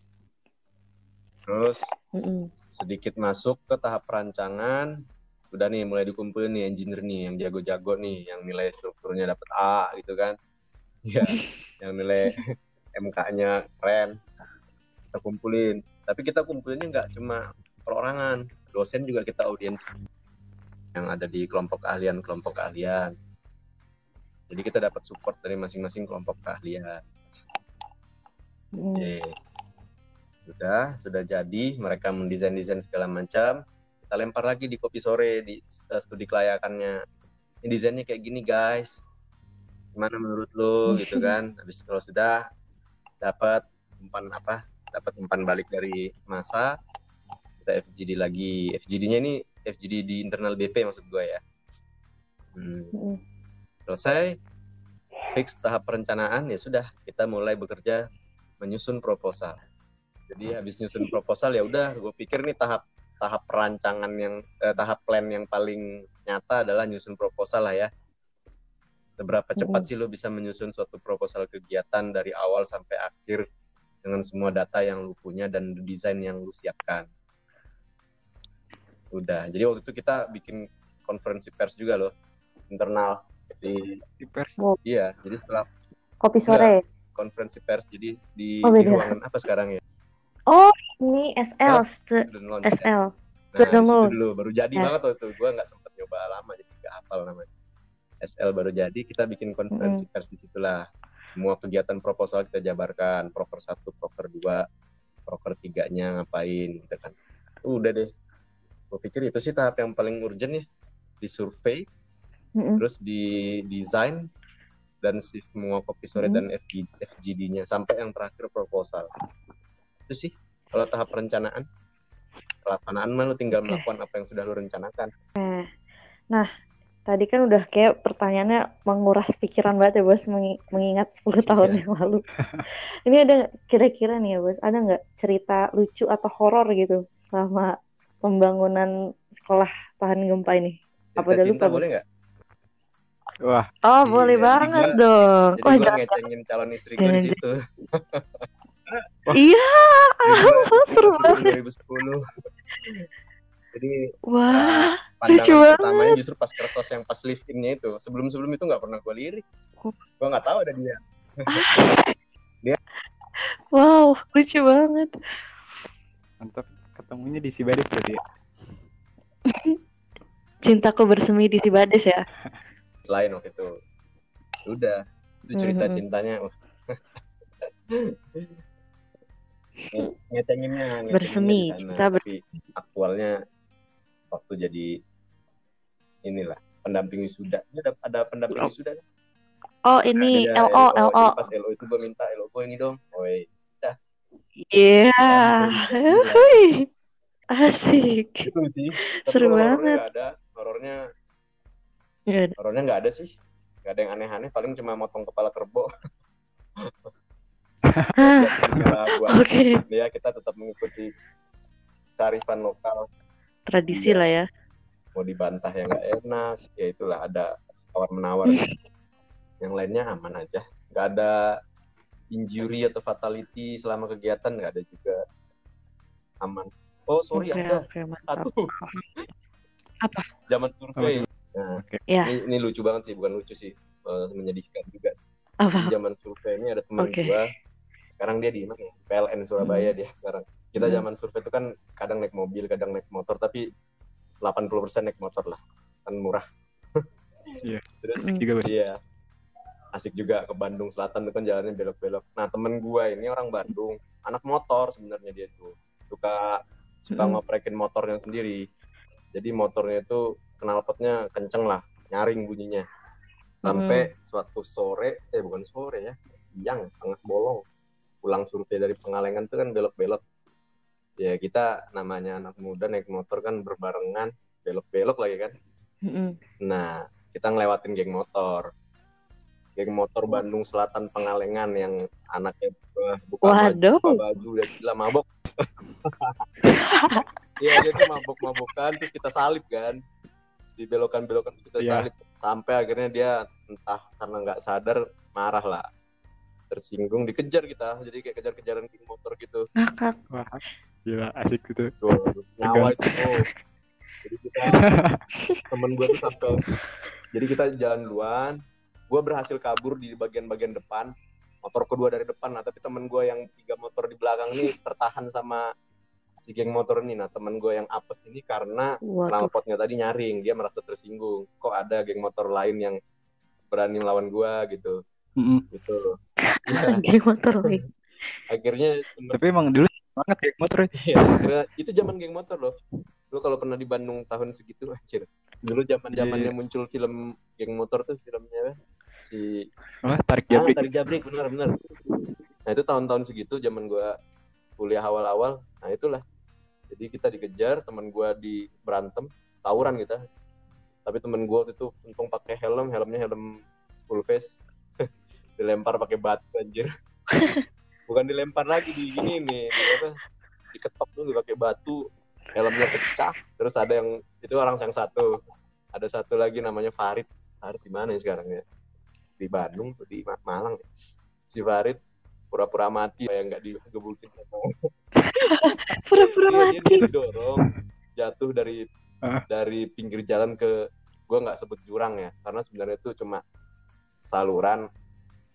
Terus Mm-mm. sedikit masuk ke tahap perancangan, sudah nih mulai dikumpulin nih engineer nih yang jago-jago nih, yang nilai strukturnya dapat A gitu kan. Ya, yang nilai MK-nya keren. Kita kumpulin. Tapi kita kumpulinnya nggak cuma perorangan, dosen juga kita audiens yang ada di kelompok keahlian kelompok keahlian. Jadi kita dapat support dari masing-masing kelompok keahlian. Oke. Sudah, sudah jadi mereka mendesain-desain segala macam. Kita lempar lagi di kopi sore di eh, studi kelayakannya. Ini desainnya kayak gini, guys. Gimana menurut lu gitu kan? Habis kalau sudah dapat umpan apa? Dapat umpan balik dari masa kita FGD lagi. FGD-nya ini FGD di internal BP maksud gue ya. Hmm Mm-mm. selesai fix tahap perencanaan ya sudah kita mulai bekerja menyusun proposal jadi habis nyusun proposal ya udah gue pikir nih tahap tahap perancangan yang eh, tahap plan yang paling nyata adalah nyusun proposal lah ya seberapa cepat sih lo bisa menyusun suatu proposal kegiatan dari awal sampai akhir dengan semua data yang lu punya dan desain yang lu siapkan udah jadi waktu itu kita bikin konferensi pers juga loh internal di Di pers. iya jadi setelah Kopi sore. konferensi pers jadi di, Oh, di ruangan apa sekarang ya Oh, ini SL, ya? SL. nah dulu baru jadi Ya. banget waktu itu gue nggak sempet nyoba lama jadi nggak hafal namanya SL baru jadi kita bikin konferensi pers di situlah. Semua kegiatan proposal kita jabarkan proker satu proker dua proker tiganya ngapain gitu kan. Udah deh. Gue pikir itu sih tahap yang paling urgent ya. Di survei Mm-mm. terus di desain dan si semua kopi sore Hmm. dan FG, FGD-nya sampai yang terakhir proposal. Itu sih kalau tahap perencanaan. Pelaksanaan mah lu tinggal melakukan apa yang sudah lu rencanakan Tadi kan udah kayak pertanyaannya menguras pikiran banget ya bos mengi- mengingat 10 tahun Iya. yang lalu. Ini ada kira-kira nih ya bos, ada nggak cerita lucu atau horor gitu selama pembangunan sekolah tahan gempa ini? Apa Cerita udah cinta lupa, Bos? boleh nggak Wah, Oh Iya, boleh banget gua- dong. jadi Wah gue jangan. ngecengin calon istri gue di Jangan- situ Iya, seru banget. 2010 jadi Wah, pandangan Lucu banget. pertamanya justru pas kertas yang pas live in-nya itu sebelum sebelum itu nggak pernah gue lirik gue nggak tahu ada dia. Dia- Wow, lucu banget. mantap. Ketemunya di Sibades berarti ya. Cintaku bersemi di Sibades ya. lain waktu itu udah itu cerita Mhm. cintanya ngecenginnya ngecenginnya Bersemi, di sana. cinta tapi aktualnya waktu jadi inilah pendamping wisuda ini ada, ada pendamping Oh. wisuda kan? Oh ini Ada LO LO. Jadi pas LO itu gue minta LO gue ini dong Woi, sudah Iya. Hui. Asik. itu sih Tapi Seru banget. nggak ada horornya ada. horornya nggak ada sih nggak ada yang aneh-aneh paling cuma motong kepala kerbau buat Oke, dia kita tetap mengikuti tarifan lokal tradisi Iya. lah ya. mau dibantah yang nggak enak ya itulah ada tawar menawar yang lainnya aman aja nggak ada injury atau fatality selama kegiatan nggak ada juga aman oh sorry Oke, ada mantap. satu Apa? zaman survei nah Oke. Ya, ini, ini lucu banget sih bukan lucu sih eh, menyedihkan juga apa? di zaman survei ini ada teman Oke. gua sekarang dia di mana ya? PLN Surabaya dia sekarang. Kita Hmm. zaman survei itu kan kadang naik mobil kadang naik motor tapi 80% naik motor lah. Kan murah. Iya. terus Hmm. Juga iya. Asik juga ke Bandung Selatan itu kan jalannya belok-belok. Nah temen gua ini orang Bandung. Anak motor sebenarnya dia tuh. Suka suka Hmm. ngoprekin motornya sendiri. Jadi motornya itu knalpotnya kenceng lah nyaring bunyinya. Sampai suatu sore eh bukan sore ya siang tengah bolong pulang survei dari Pengalengan tuh kan belok-belok. Ya kita namanya anak muda naik motor kan berbarengan belok-belok lagi kan. Mm-mm. nah kita ngelewatin geng motor. Geng motor Bandung Selatan Pengalengan yang anaknya buka baju, Waduh. buka baju udah gila mabok. Iya dia tuh mabok-mabokan terus kita salip kan. Di belokan-belokan kita Iya. salip sampai akhirnya dia entah karena nggak sadar marah lah tersinggung dikejar kita. Jadi kayak kejar-kejaran geng motor gitu. Ngakak. Wah, gila asik gitu. tuh nyawa itu oh. jadi kita temen gue tuh sampai jadi kita jalan duluan. Gue berhasil kabur di bagian-bagian depan. Motor kedua dari depan. Nah tapi temen gue yang tiga motor di belakang ini tertahan sama si geng motor ini. Nah temen gue yang apes ini karena knalpotnya tadi nyaring. Dia merasa tersinggung. Kok ada geng motor lain yang berani melawan gue gitu Mm-mm. gitu loh Iya, geng motor lagi akhirnya temen Tapi emang dulu banget kayak motor. ya. Iya, akhirnya itu zaman geng motor loh. Lu kalau pernah di Bandung tahun segitu anjir. Dulu zaman zamannya Iya. muncul film geng motor tuh filmnya si Wah, tarik ah, jabrik. Tarik Jabrik benar benar. Nah, itu tahun-tahun segitu zaman gua kuliah awal-awal. Nah, itulah. Jadi kita dikejar, teman gua di berantem, tawuran kita. Tapi temen gua waktu itu untung pakai helm, helmnya helm full face. Dilempar pakai batu anjir. Bukan dilempar lagi di gini nih, apa? Diketok tuh pakai batu, helmnya pecah. Terus ada yang itu orang yang satu. Ada satu lagi namanya Farid. Farid di mana ya sekarang ya? Di Bandung tuh di Ma- Malang. ya. Si Farid pura-pura mati yang nggak digebukin pura-pura Iya, dia, mati dia didorong jatuh dari Ah. dari pinggir jalan ke gua nggak sebut jurang ya karena sebenarnya itu cuma saluran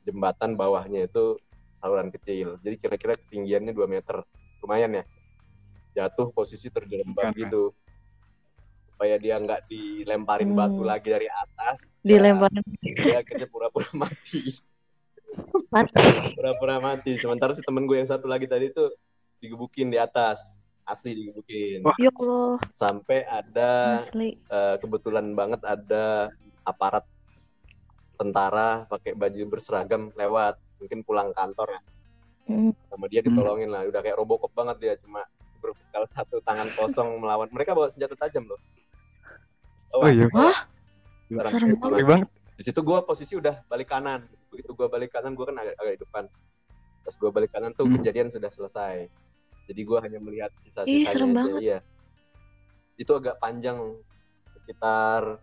jembatan bawahnya itu saluran kecil. Jadi kira-kira ketinggiannya 2 meter. Lumayan ya. Jatuh posisi terjerembab kan? gitu. Supaya dia nggak dilemparin Hmm. batu lagi dari atas. Dilemparin. Dia akhirnya pura-pura mati. Mati. Pura-pura mati. Sementara si temen gue yang satu lagi tadi tuh digebukin di atas. Asli digebukin. Wah. ya Allah. Sampai ada asli. eh, kebetulan banget ada aparat tentara pakai baju berseragam lewat mungkin pulang kantor ya. Hmm. sama dia ditolongin lah udah kayak robokop banget dia cuma berbekal satu tangan kosong melawan. Mereka bawa senjata tajam loh. Oh iya. Wah, Sekarang serem banget. Di situ gue posisi udah balik kanan. Begitu gue balik kanan gue kan agak, agak di depan. Pas gue balik kanan tuh Hmm. kejadian sudah selesai. Jadi gue hanya melihat Ih, sisa-sisanya serem aja, banget. iya. Itu agak panjang sekitar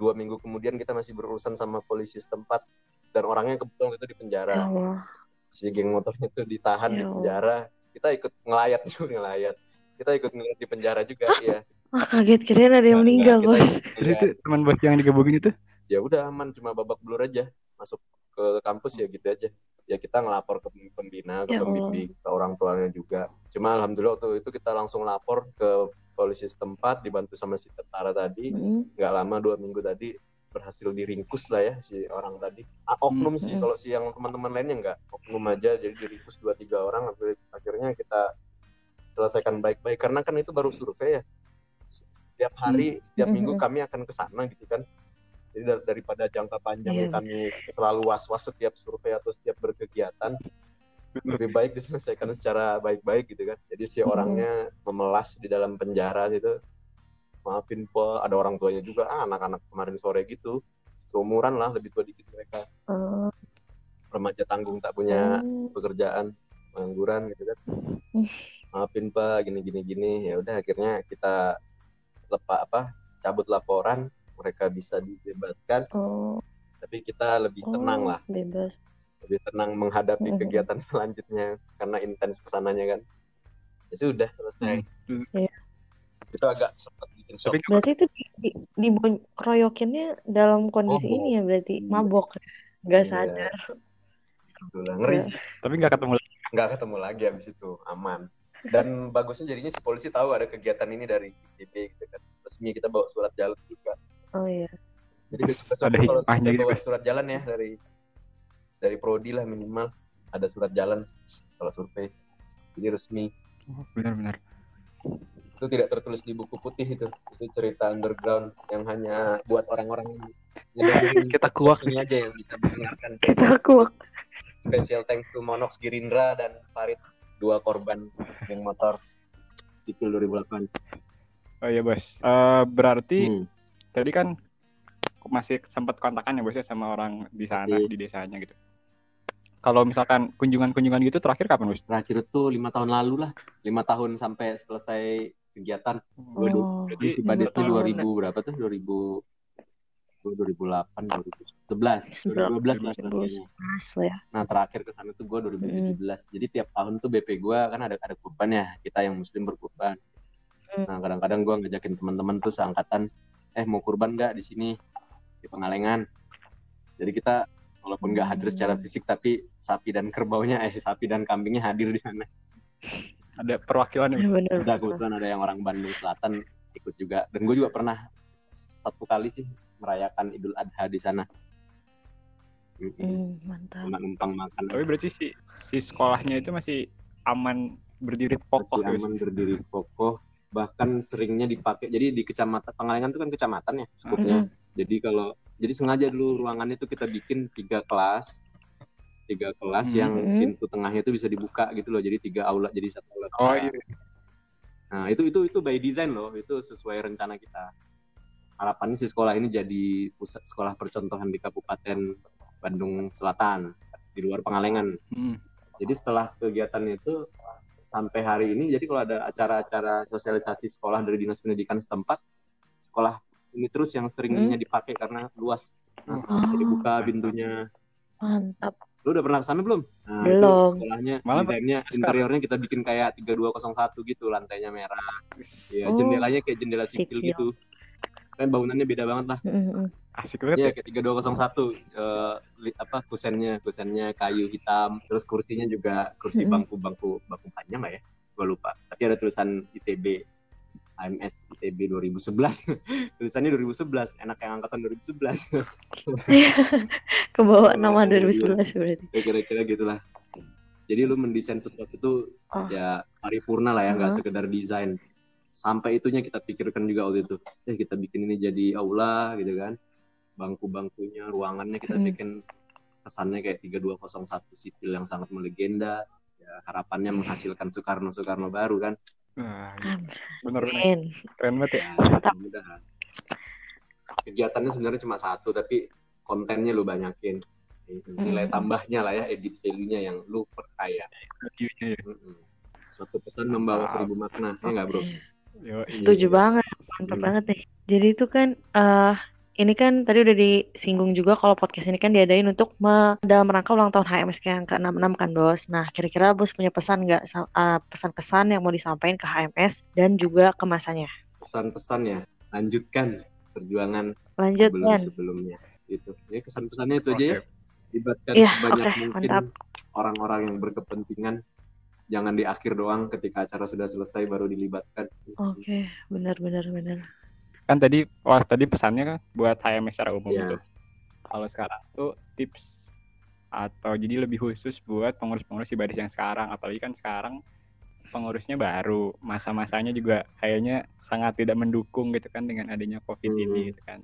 dua minggu kemudian kita masih berurusan sama polisi setempat dan orangnya kebetulan itu di penjara. Ya si geng motornya itu ditahan di Ya Allah. penjara. Kita ikut ngelayat dulu ngelayat. Kita ikut ngeliat di penjara juga iya. Wah kaget kirain ada yang Nggak, meninggal bos. Jadi itu teman bos yang digebukin itu. ya udah aman cuma babak belur aja. Masuk ke kampus ya gitu aja. Ya kita ngelapor ke pembina ke Ya pembimbing ke orang tuanya juga. Cuma alhamdulillah waktu itu kita langsung lapor ke polisi setempat dibantu sama si tentara tadi Hmm. nggak lama dua minggu tadi berhasil diringkus lah ya si orang tadi Ah, oknum sih Hmm. kalau si yang teman-teman lainnya nggak oknum aja jadi diringkus dua tiga orang Akhir- akhirnya kita selesaikan baik-baik karena kan itu baru survei ya setiap hari setiap Hmm. minggu kami akan ke sana gitu kan jadi dar- daripada jangka panjang Iya, kami selalu was-was setiap survei atau setiap berkegiatan lebih baik diselesaikan secara baik-baik gitu kan. Jadi si Hmm. orangnya memelas di dalam penjara gitu maafin po ada orang tuanya juga. Ah anak-anak kemarin sore gitu. Seumuran lah lebih tua dikit mereka. Eh, remaja tanggung tak punya oh. pekerjaan pengangguran gitu kan. Maafin pak gini gini gini ya udah akhirnya kita lepas apa cabut laporan. Mereka bisa dibebaskan Oh, tapi kita lebih tenang oh, lah. Bebas. Lebih tenang menghadapi Mhm. kegiatan selanjutnya karena intens ke sananya kan ya sudah selesai Hmm. Iya. itu agak sempat bikin shock Tapi Berarti itu di, di, dikeroyokinnya dalam kondisi Mabok. ini ya berarti Iya. mabok. Nggak Iya. sadar. Alhamdulillah. ngeri sih tapi nggak ketemu lagi. nggak ketemu lagi habis itu aman dan bagusnya jadinya si polisi tahu ada kegiatan ini dari ITB gitu kan resmi kita bawa surat jalan juga Oh iya. jadi kita Ada kalau kita gitu, bawa Mas. surat jalan ya dari dari prodi lah minimal ada surat jalan kalau survei jadi resmi Oh, Benar-benar. itu tidak tertulis di buku putih itu itu cerita underground yang hanya buat orang-orang yang Kita kuak ini aja yang bisa mendengarkan Kita kuak. Special thanks to Monox Girindra dan Farid dua korban geng motor sipil 2008. Oh iya bos. Eh, berarti Hmm. tadi kan masih sempat kontakan ya bosnya sama orang di sana Iya. di desanya gitu. Kalau misalkan kunjungan-kunjungan gitu terakhir kapan bos? Terakhir itu lima tahun lalu lah, lima tahun sampai selesai kegiatan. Oh, Jadi Pada itu tahun. 2000 berapa tuh? 2000 gue 2008 2011 2012 lah berarti. 2011 lah ya. Nah terakhir ke sana tuh gue 2017. Jadi tiap tahun tuh BP gue kan ada ada kurban ya. Kita yang muslim berkurban. Hmm. Nah kadang-kadang gue ngajakin teman-teman tuh seangkatan, eh mau kurban nggak di sini di Pengalengan. Jadi kita walaupun nggak hadir secara Hmm. fisik tapi sapi dan kerbaunya eh sapi dan kambingnya hadir di sana. Ada perwakilan ya. Bener. Udah kebetulan ada yang orang Bandung Selatan ikut juga dan gue juga pernah satu kali sih merayakan Idul Adha di sana. Mm-mm. Hmm, mantap. Numpang makan Tapi berarti si si sekolahnya itu masih aman berdiri kokoh masih guys. aman berdiri kokoh bahkan seringnya dipakai jadi di kecamatan Pengalengan itu kan kecamatan ya skupnya Mm-mm. jadi kalau jadi sengaja dulu ruangannya itu kita bikin tiga kelas tiga kelas Hmm. yang Mm-mm. pintu tengahnya itu bisa dibuka gitu loh jadi tiga aula jadi satu aula Oh iya. nah itu itu itu by design loh itu sesuai rencana kita harapannya si sekolah ini jadi pusat sekolah percontohan di Kabupaten Bandung Selatan di luar Pengalengan Hmm. jadi setelah kegiatan itu sampai hari ini, jadi kalau ada acara-acara sosialisasi sekolah dari dinas pendidikan setempat, sekolah ini terus yang seringnya dipakai karena luas, Nah, Oh. bisa dibuka pintunya. Mantap. Lu udah pernah ke sana belum? Nah, Belum. Itu sekolahnya, Malah desainnya, sekarang. interiornya kita bikin kayak 3201 gitu, lantainya merah. Ya, Oh. jendelanya kayak jendela sipil Sipil. gitu. Kan bangunannya beda banget lah. Mm-mm. Asik banget Iya ya. kayak 3201 eh, li- apa kusennya kusennya kayu hitam terus kursinya juga kursi bangku bangku bangku panjang lah ya gue lupa tapi ada tulisan ITB AMS ITB 2011 tulisannya 2011 enak yang angkatan 2011 Kebawa Oh, nama iya. 2011 berarti. ya kira-kira gitulah jadi lu mendesain sesuatu itu Oh. ya paripurna lah ya nggak Uh-huh. sekedar desain sampai itunya kita pikirkan juga waktu itu eh kita bikin ini jadi aula gitu kan bangku-bangkunya ruangannya kita Mm. bikin kesannya kayak 3201 sipil yang sangat melegenda ya harapannya menghasilkan Soekarno Soekarno baru kan Wah, Amin. bener-bener keren banget ya. ya, mudah kegiatannya sebenarnya cuma satu tapi kontennya lu banyakin nilai Mm. tambahnya lah ya edit value-nya yang lu perkaya Videonya ya. Satu pesan membawa seribu makna ya nggak bro. Yo, Setuju Iya. banget, mantap Hmm. banget nih. Jadi itu kan eh ini kan tadi udah disinggung juga kalau podcast ini kan diadain untuk me- dalam rangka ulang tahun HMS yang ke-66 kan, Bos. Nah, kira-kira Bos punya pesan nggak eh, pesan-pesan yang mau disampaikan ke HMS dan juga ke masanya? pesan-pesannya lanjutkan perjuangan Lanjut, sebelum sebelumnya gitu ya kesan-pesannya itu aja Oke. ya libatkan Iya, banyak oke, mungkin mantap. orang-orang yang berkepentingan jangan di akhir doang ketika acara sudah selesai baru dilibatkan Oke, benar benar benar. Kan tadi wah tadi pesannya kan buat HMS secara umum Iya. gitu. Kalau sekarang tuh tips atau jadi lebih khusus buat pengurus-pengurus ibadis yang sekarang apalagi kan sekarang pengurusnya baru masa-masanya juga kayaknya sangat tidak mendukung gitu kan dengan adanya covid Hmm. ini gitu kan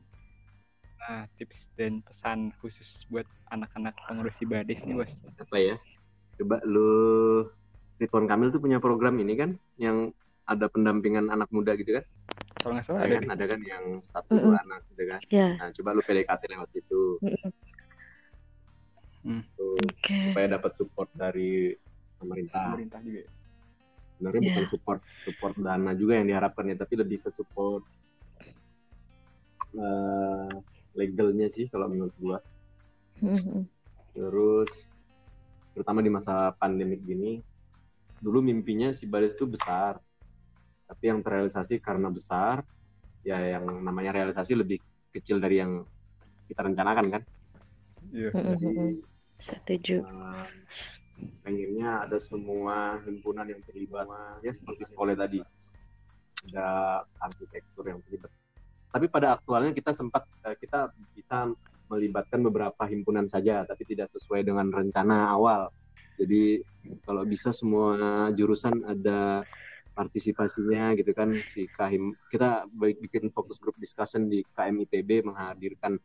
nah tips dan pesan khusus buat anak-anak pengurus ibadis nih bos apa ya coba lu Ridwan Kamil tuh punya program ini kan yang ada pendampingan anak muda gitu kan kalau nggak salah ada ada kan ada kan yang satu Mm-mm. dua anak gitu kan Ya, nah coba lu PDKT lewat itu Mm-mm. tuh oke. supaya dapat support dari pemerintah pemerintah juga ya. sebenarnya Iya. bukan support support dana juga yang diharapkan ya tapi lebih ke support eh, legalnya sih kalau menurut gua Mm-mm. terus terutama di masa pandemik gini dulu mimpinya si Baris itu besar tapi yang terrealisasi karena besar ya yang namanya realisasi lebih kecil dari yang kita rencanakan kan? Iya. Jadi Setuju. eh, pengennya ada semua himpunan yang terlibat ya seperti sekolah tadi. Ada arsitektur yang terlibat. Tapi pada aktualnya kita sempat eh, kita bisa melibatkan beberapa himpunan saja tapi tidak sesuai dengan rencana awal. Jadi kalau bisa semua jurusan ada partisipasinya gitu kan si KHIM kita baik bikin fokus group discussion di KMITB menghadirkan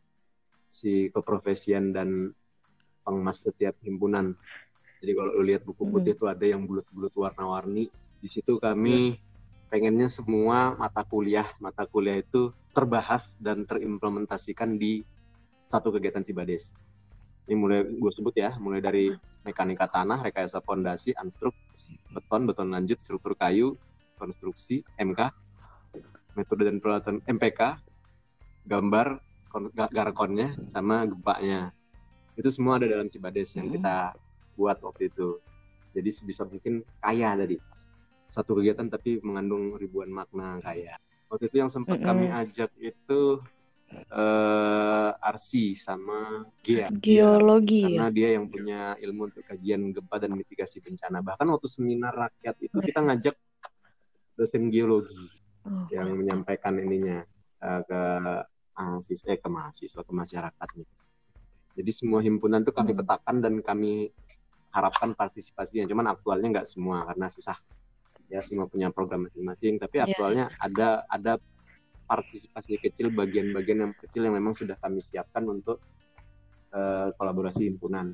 si keprofesian dan pengmas setiap himpunan. Jadi kalau lu lihat buku putih itu ada yang bulat-bulat warna-warni. Di situ kami pengennya semua mata kuliah mata kuliah itu terbahas dan terimplementasikan di satu kegiatan Cibades ini mulai gue sebut ya mulai dari mekanika tanah rekayasa fondasi anstruk beton beton lanjut struktur kayu konstruksi MK metode dan peralatan MPK gambar garkonnya sama gempanya itu semua ada dalam Cibades yang kita buat waktu itu. Jadi sebisa mungkin kaya tadi. Satu kegiatan tapi mengandung ribuan makna kaya. Waktu itu yang sempat Mm-mm. kami ajak itu eh Arsi sama Gia Geologi karena ya. dia yang punya ilmu untuk kajian gempa dan mitigasi bencana bahkan waktu seminar rakyat itu kita ngajak dosen geologi Oh, yang menyampaikan ininya eh, ke mahasiswa eh, ke mahasiswa ke masyarakatnya. Jadi semua himpunan itu kami Hmm. petakan dan kami harapkan partisipasinya. Cuman aktualnya nggak semua karena susah. Ya semua punya program masing-masing. Tapi Iya. aktualnya ada ada partisipasi kecil bagian-bagian yang kecil yang memang sudah kami siapkan untuk eh, kolaborasi himpunan.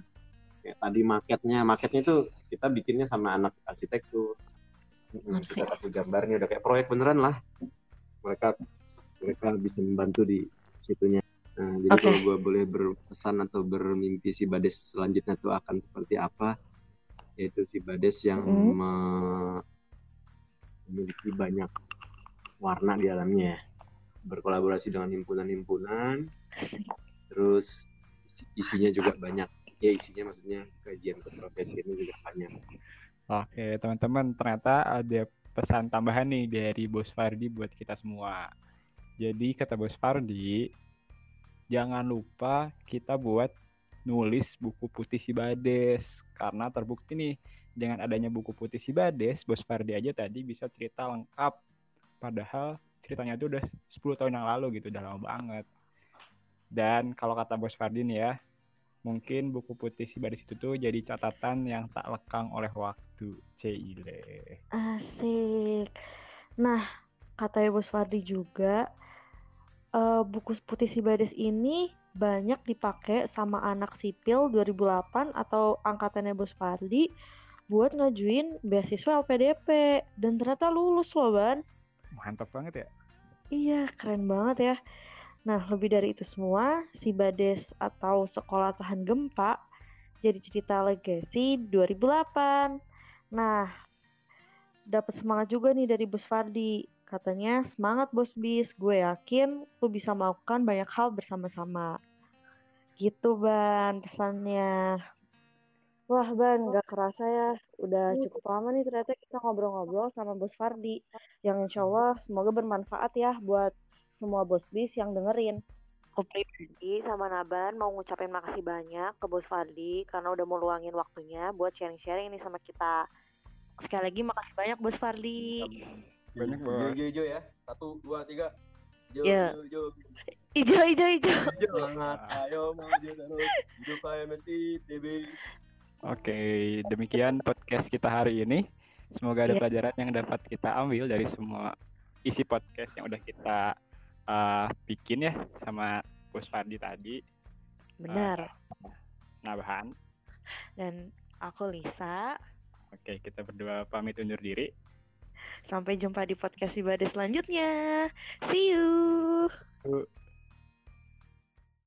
Kayak tadi marketnya, marketnya itu kita bikinnya sama anak arsitektur. Hmm, kita kasih gambarnya udah kayak proyek beneran lah. Mereka mereka bisa membantu di situnya. Nah, jadi Oke. kalau gue boleh berpesan atau bermimpi si Bades selanjutnya tuh akan seperti apa? Yaitu si Bades yang Mm. me- memiliki banyak warna di dalamnya. Berkolaborasi dengan himpunan-himpunan, terus isinya juga banyak. Ya isinya maksudnya kajian ke profesi ini juga banyak. Oke, teman-teman, ternyata ada pesan tambahan nih dari Bos Fardi buat kita semua. Jadi kata Bos Fardi, jangan lupa kita buat nulis buku putih si Bades karena terbukti nih dengan adanya buku putih si Bades, Bos Fardi aja tadi bisa cerita lengkap padahal ceritanya itu udah 10 tahun yang lalu gitu, udah lama banget. Dan kalau kata Bos Fardi nih ya, mungkin buku putih si Bades itu tuh jadi catatan yang tak lekang oleh waktu. Cile. Asik. Nah, katanya Bos Fardi juga, eh, buku putih si Bades ini banyak dipakai sama anak sipil 2008 atau angkatannya Bos Fardi buat ngajuin beasiswa LPDP dan ternyata lulus loh Ban. Mantap banget ya. Iya, keren banget ya. Nah, lebih dari itu semua, si Bades atau Sekolah Tahan Gempa jadi cerita legacy 2008. Nah, dapat semangat juga nih dari Bos Fardi. Katanya, semangat Bos Bis, gue yakin lu bisa melakukan banyak hal bersama-sama. Gitu, Ban, pesannya. Wah, Ban, gak kerasa ya. Udah cukup lama nih ternyata kita ngobrol-ngobrol sama Bos Fardi. Yang insya Allah semoga bermanfaat ya buat semua Bos Bis yang dengerin. Aku pribadi sama Naban mau ngucapin makasih banyak ke Bos Fardi karena udah mau luangin waktunya buat sharing-sharing nih sama kita. Sekali lagi makasih banyak Bos Fardi. Banyak, Bos. hijau, hijau ya. Satu, dua, tiga. Hijau, Ya. hijau, hijau. Ijo, ijo, ijo. Semangat, ayo maju terus. Hidup KMSI TB. Oke, demikian podcast kita hari ini. Semoga ada Iya. pelajaran yang dapat kita ambil dari semua isi podcast yang udah kita uh, bikin ya sama Bos Fardi tadi. Benar. Nabahan. Dan aku Lisa. Oke, kita berdua pamit undur diri. Sampai jumpa di podcast Ibade selanjutnya. See you.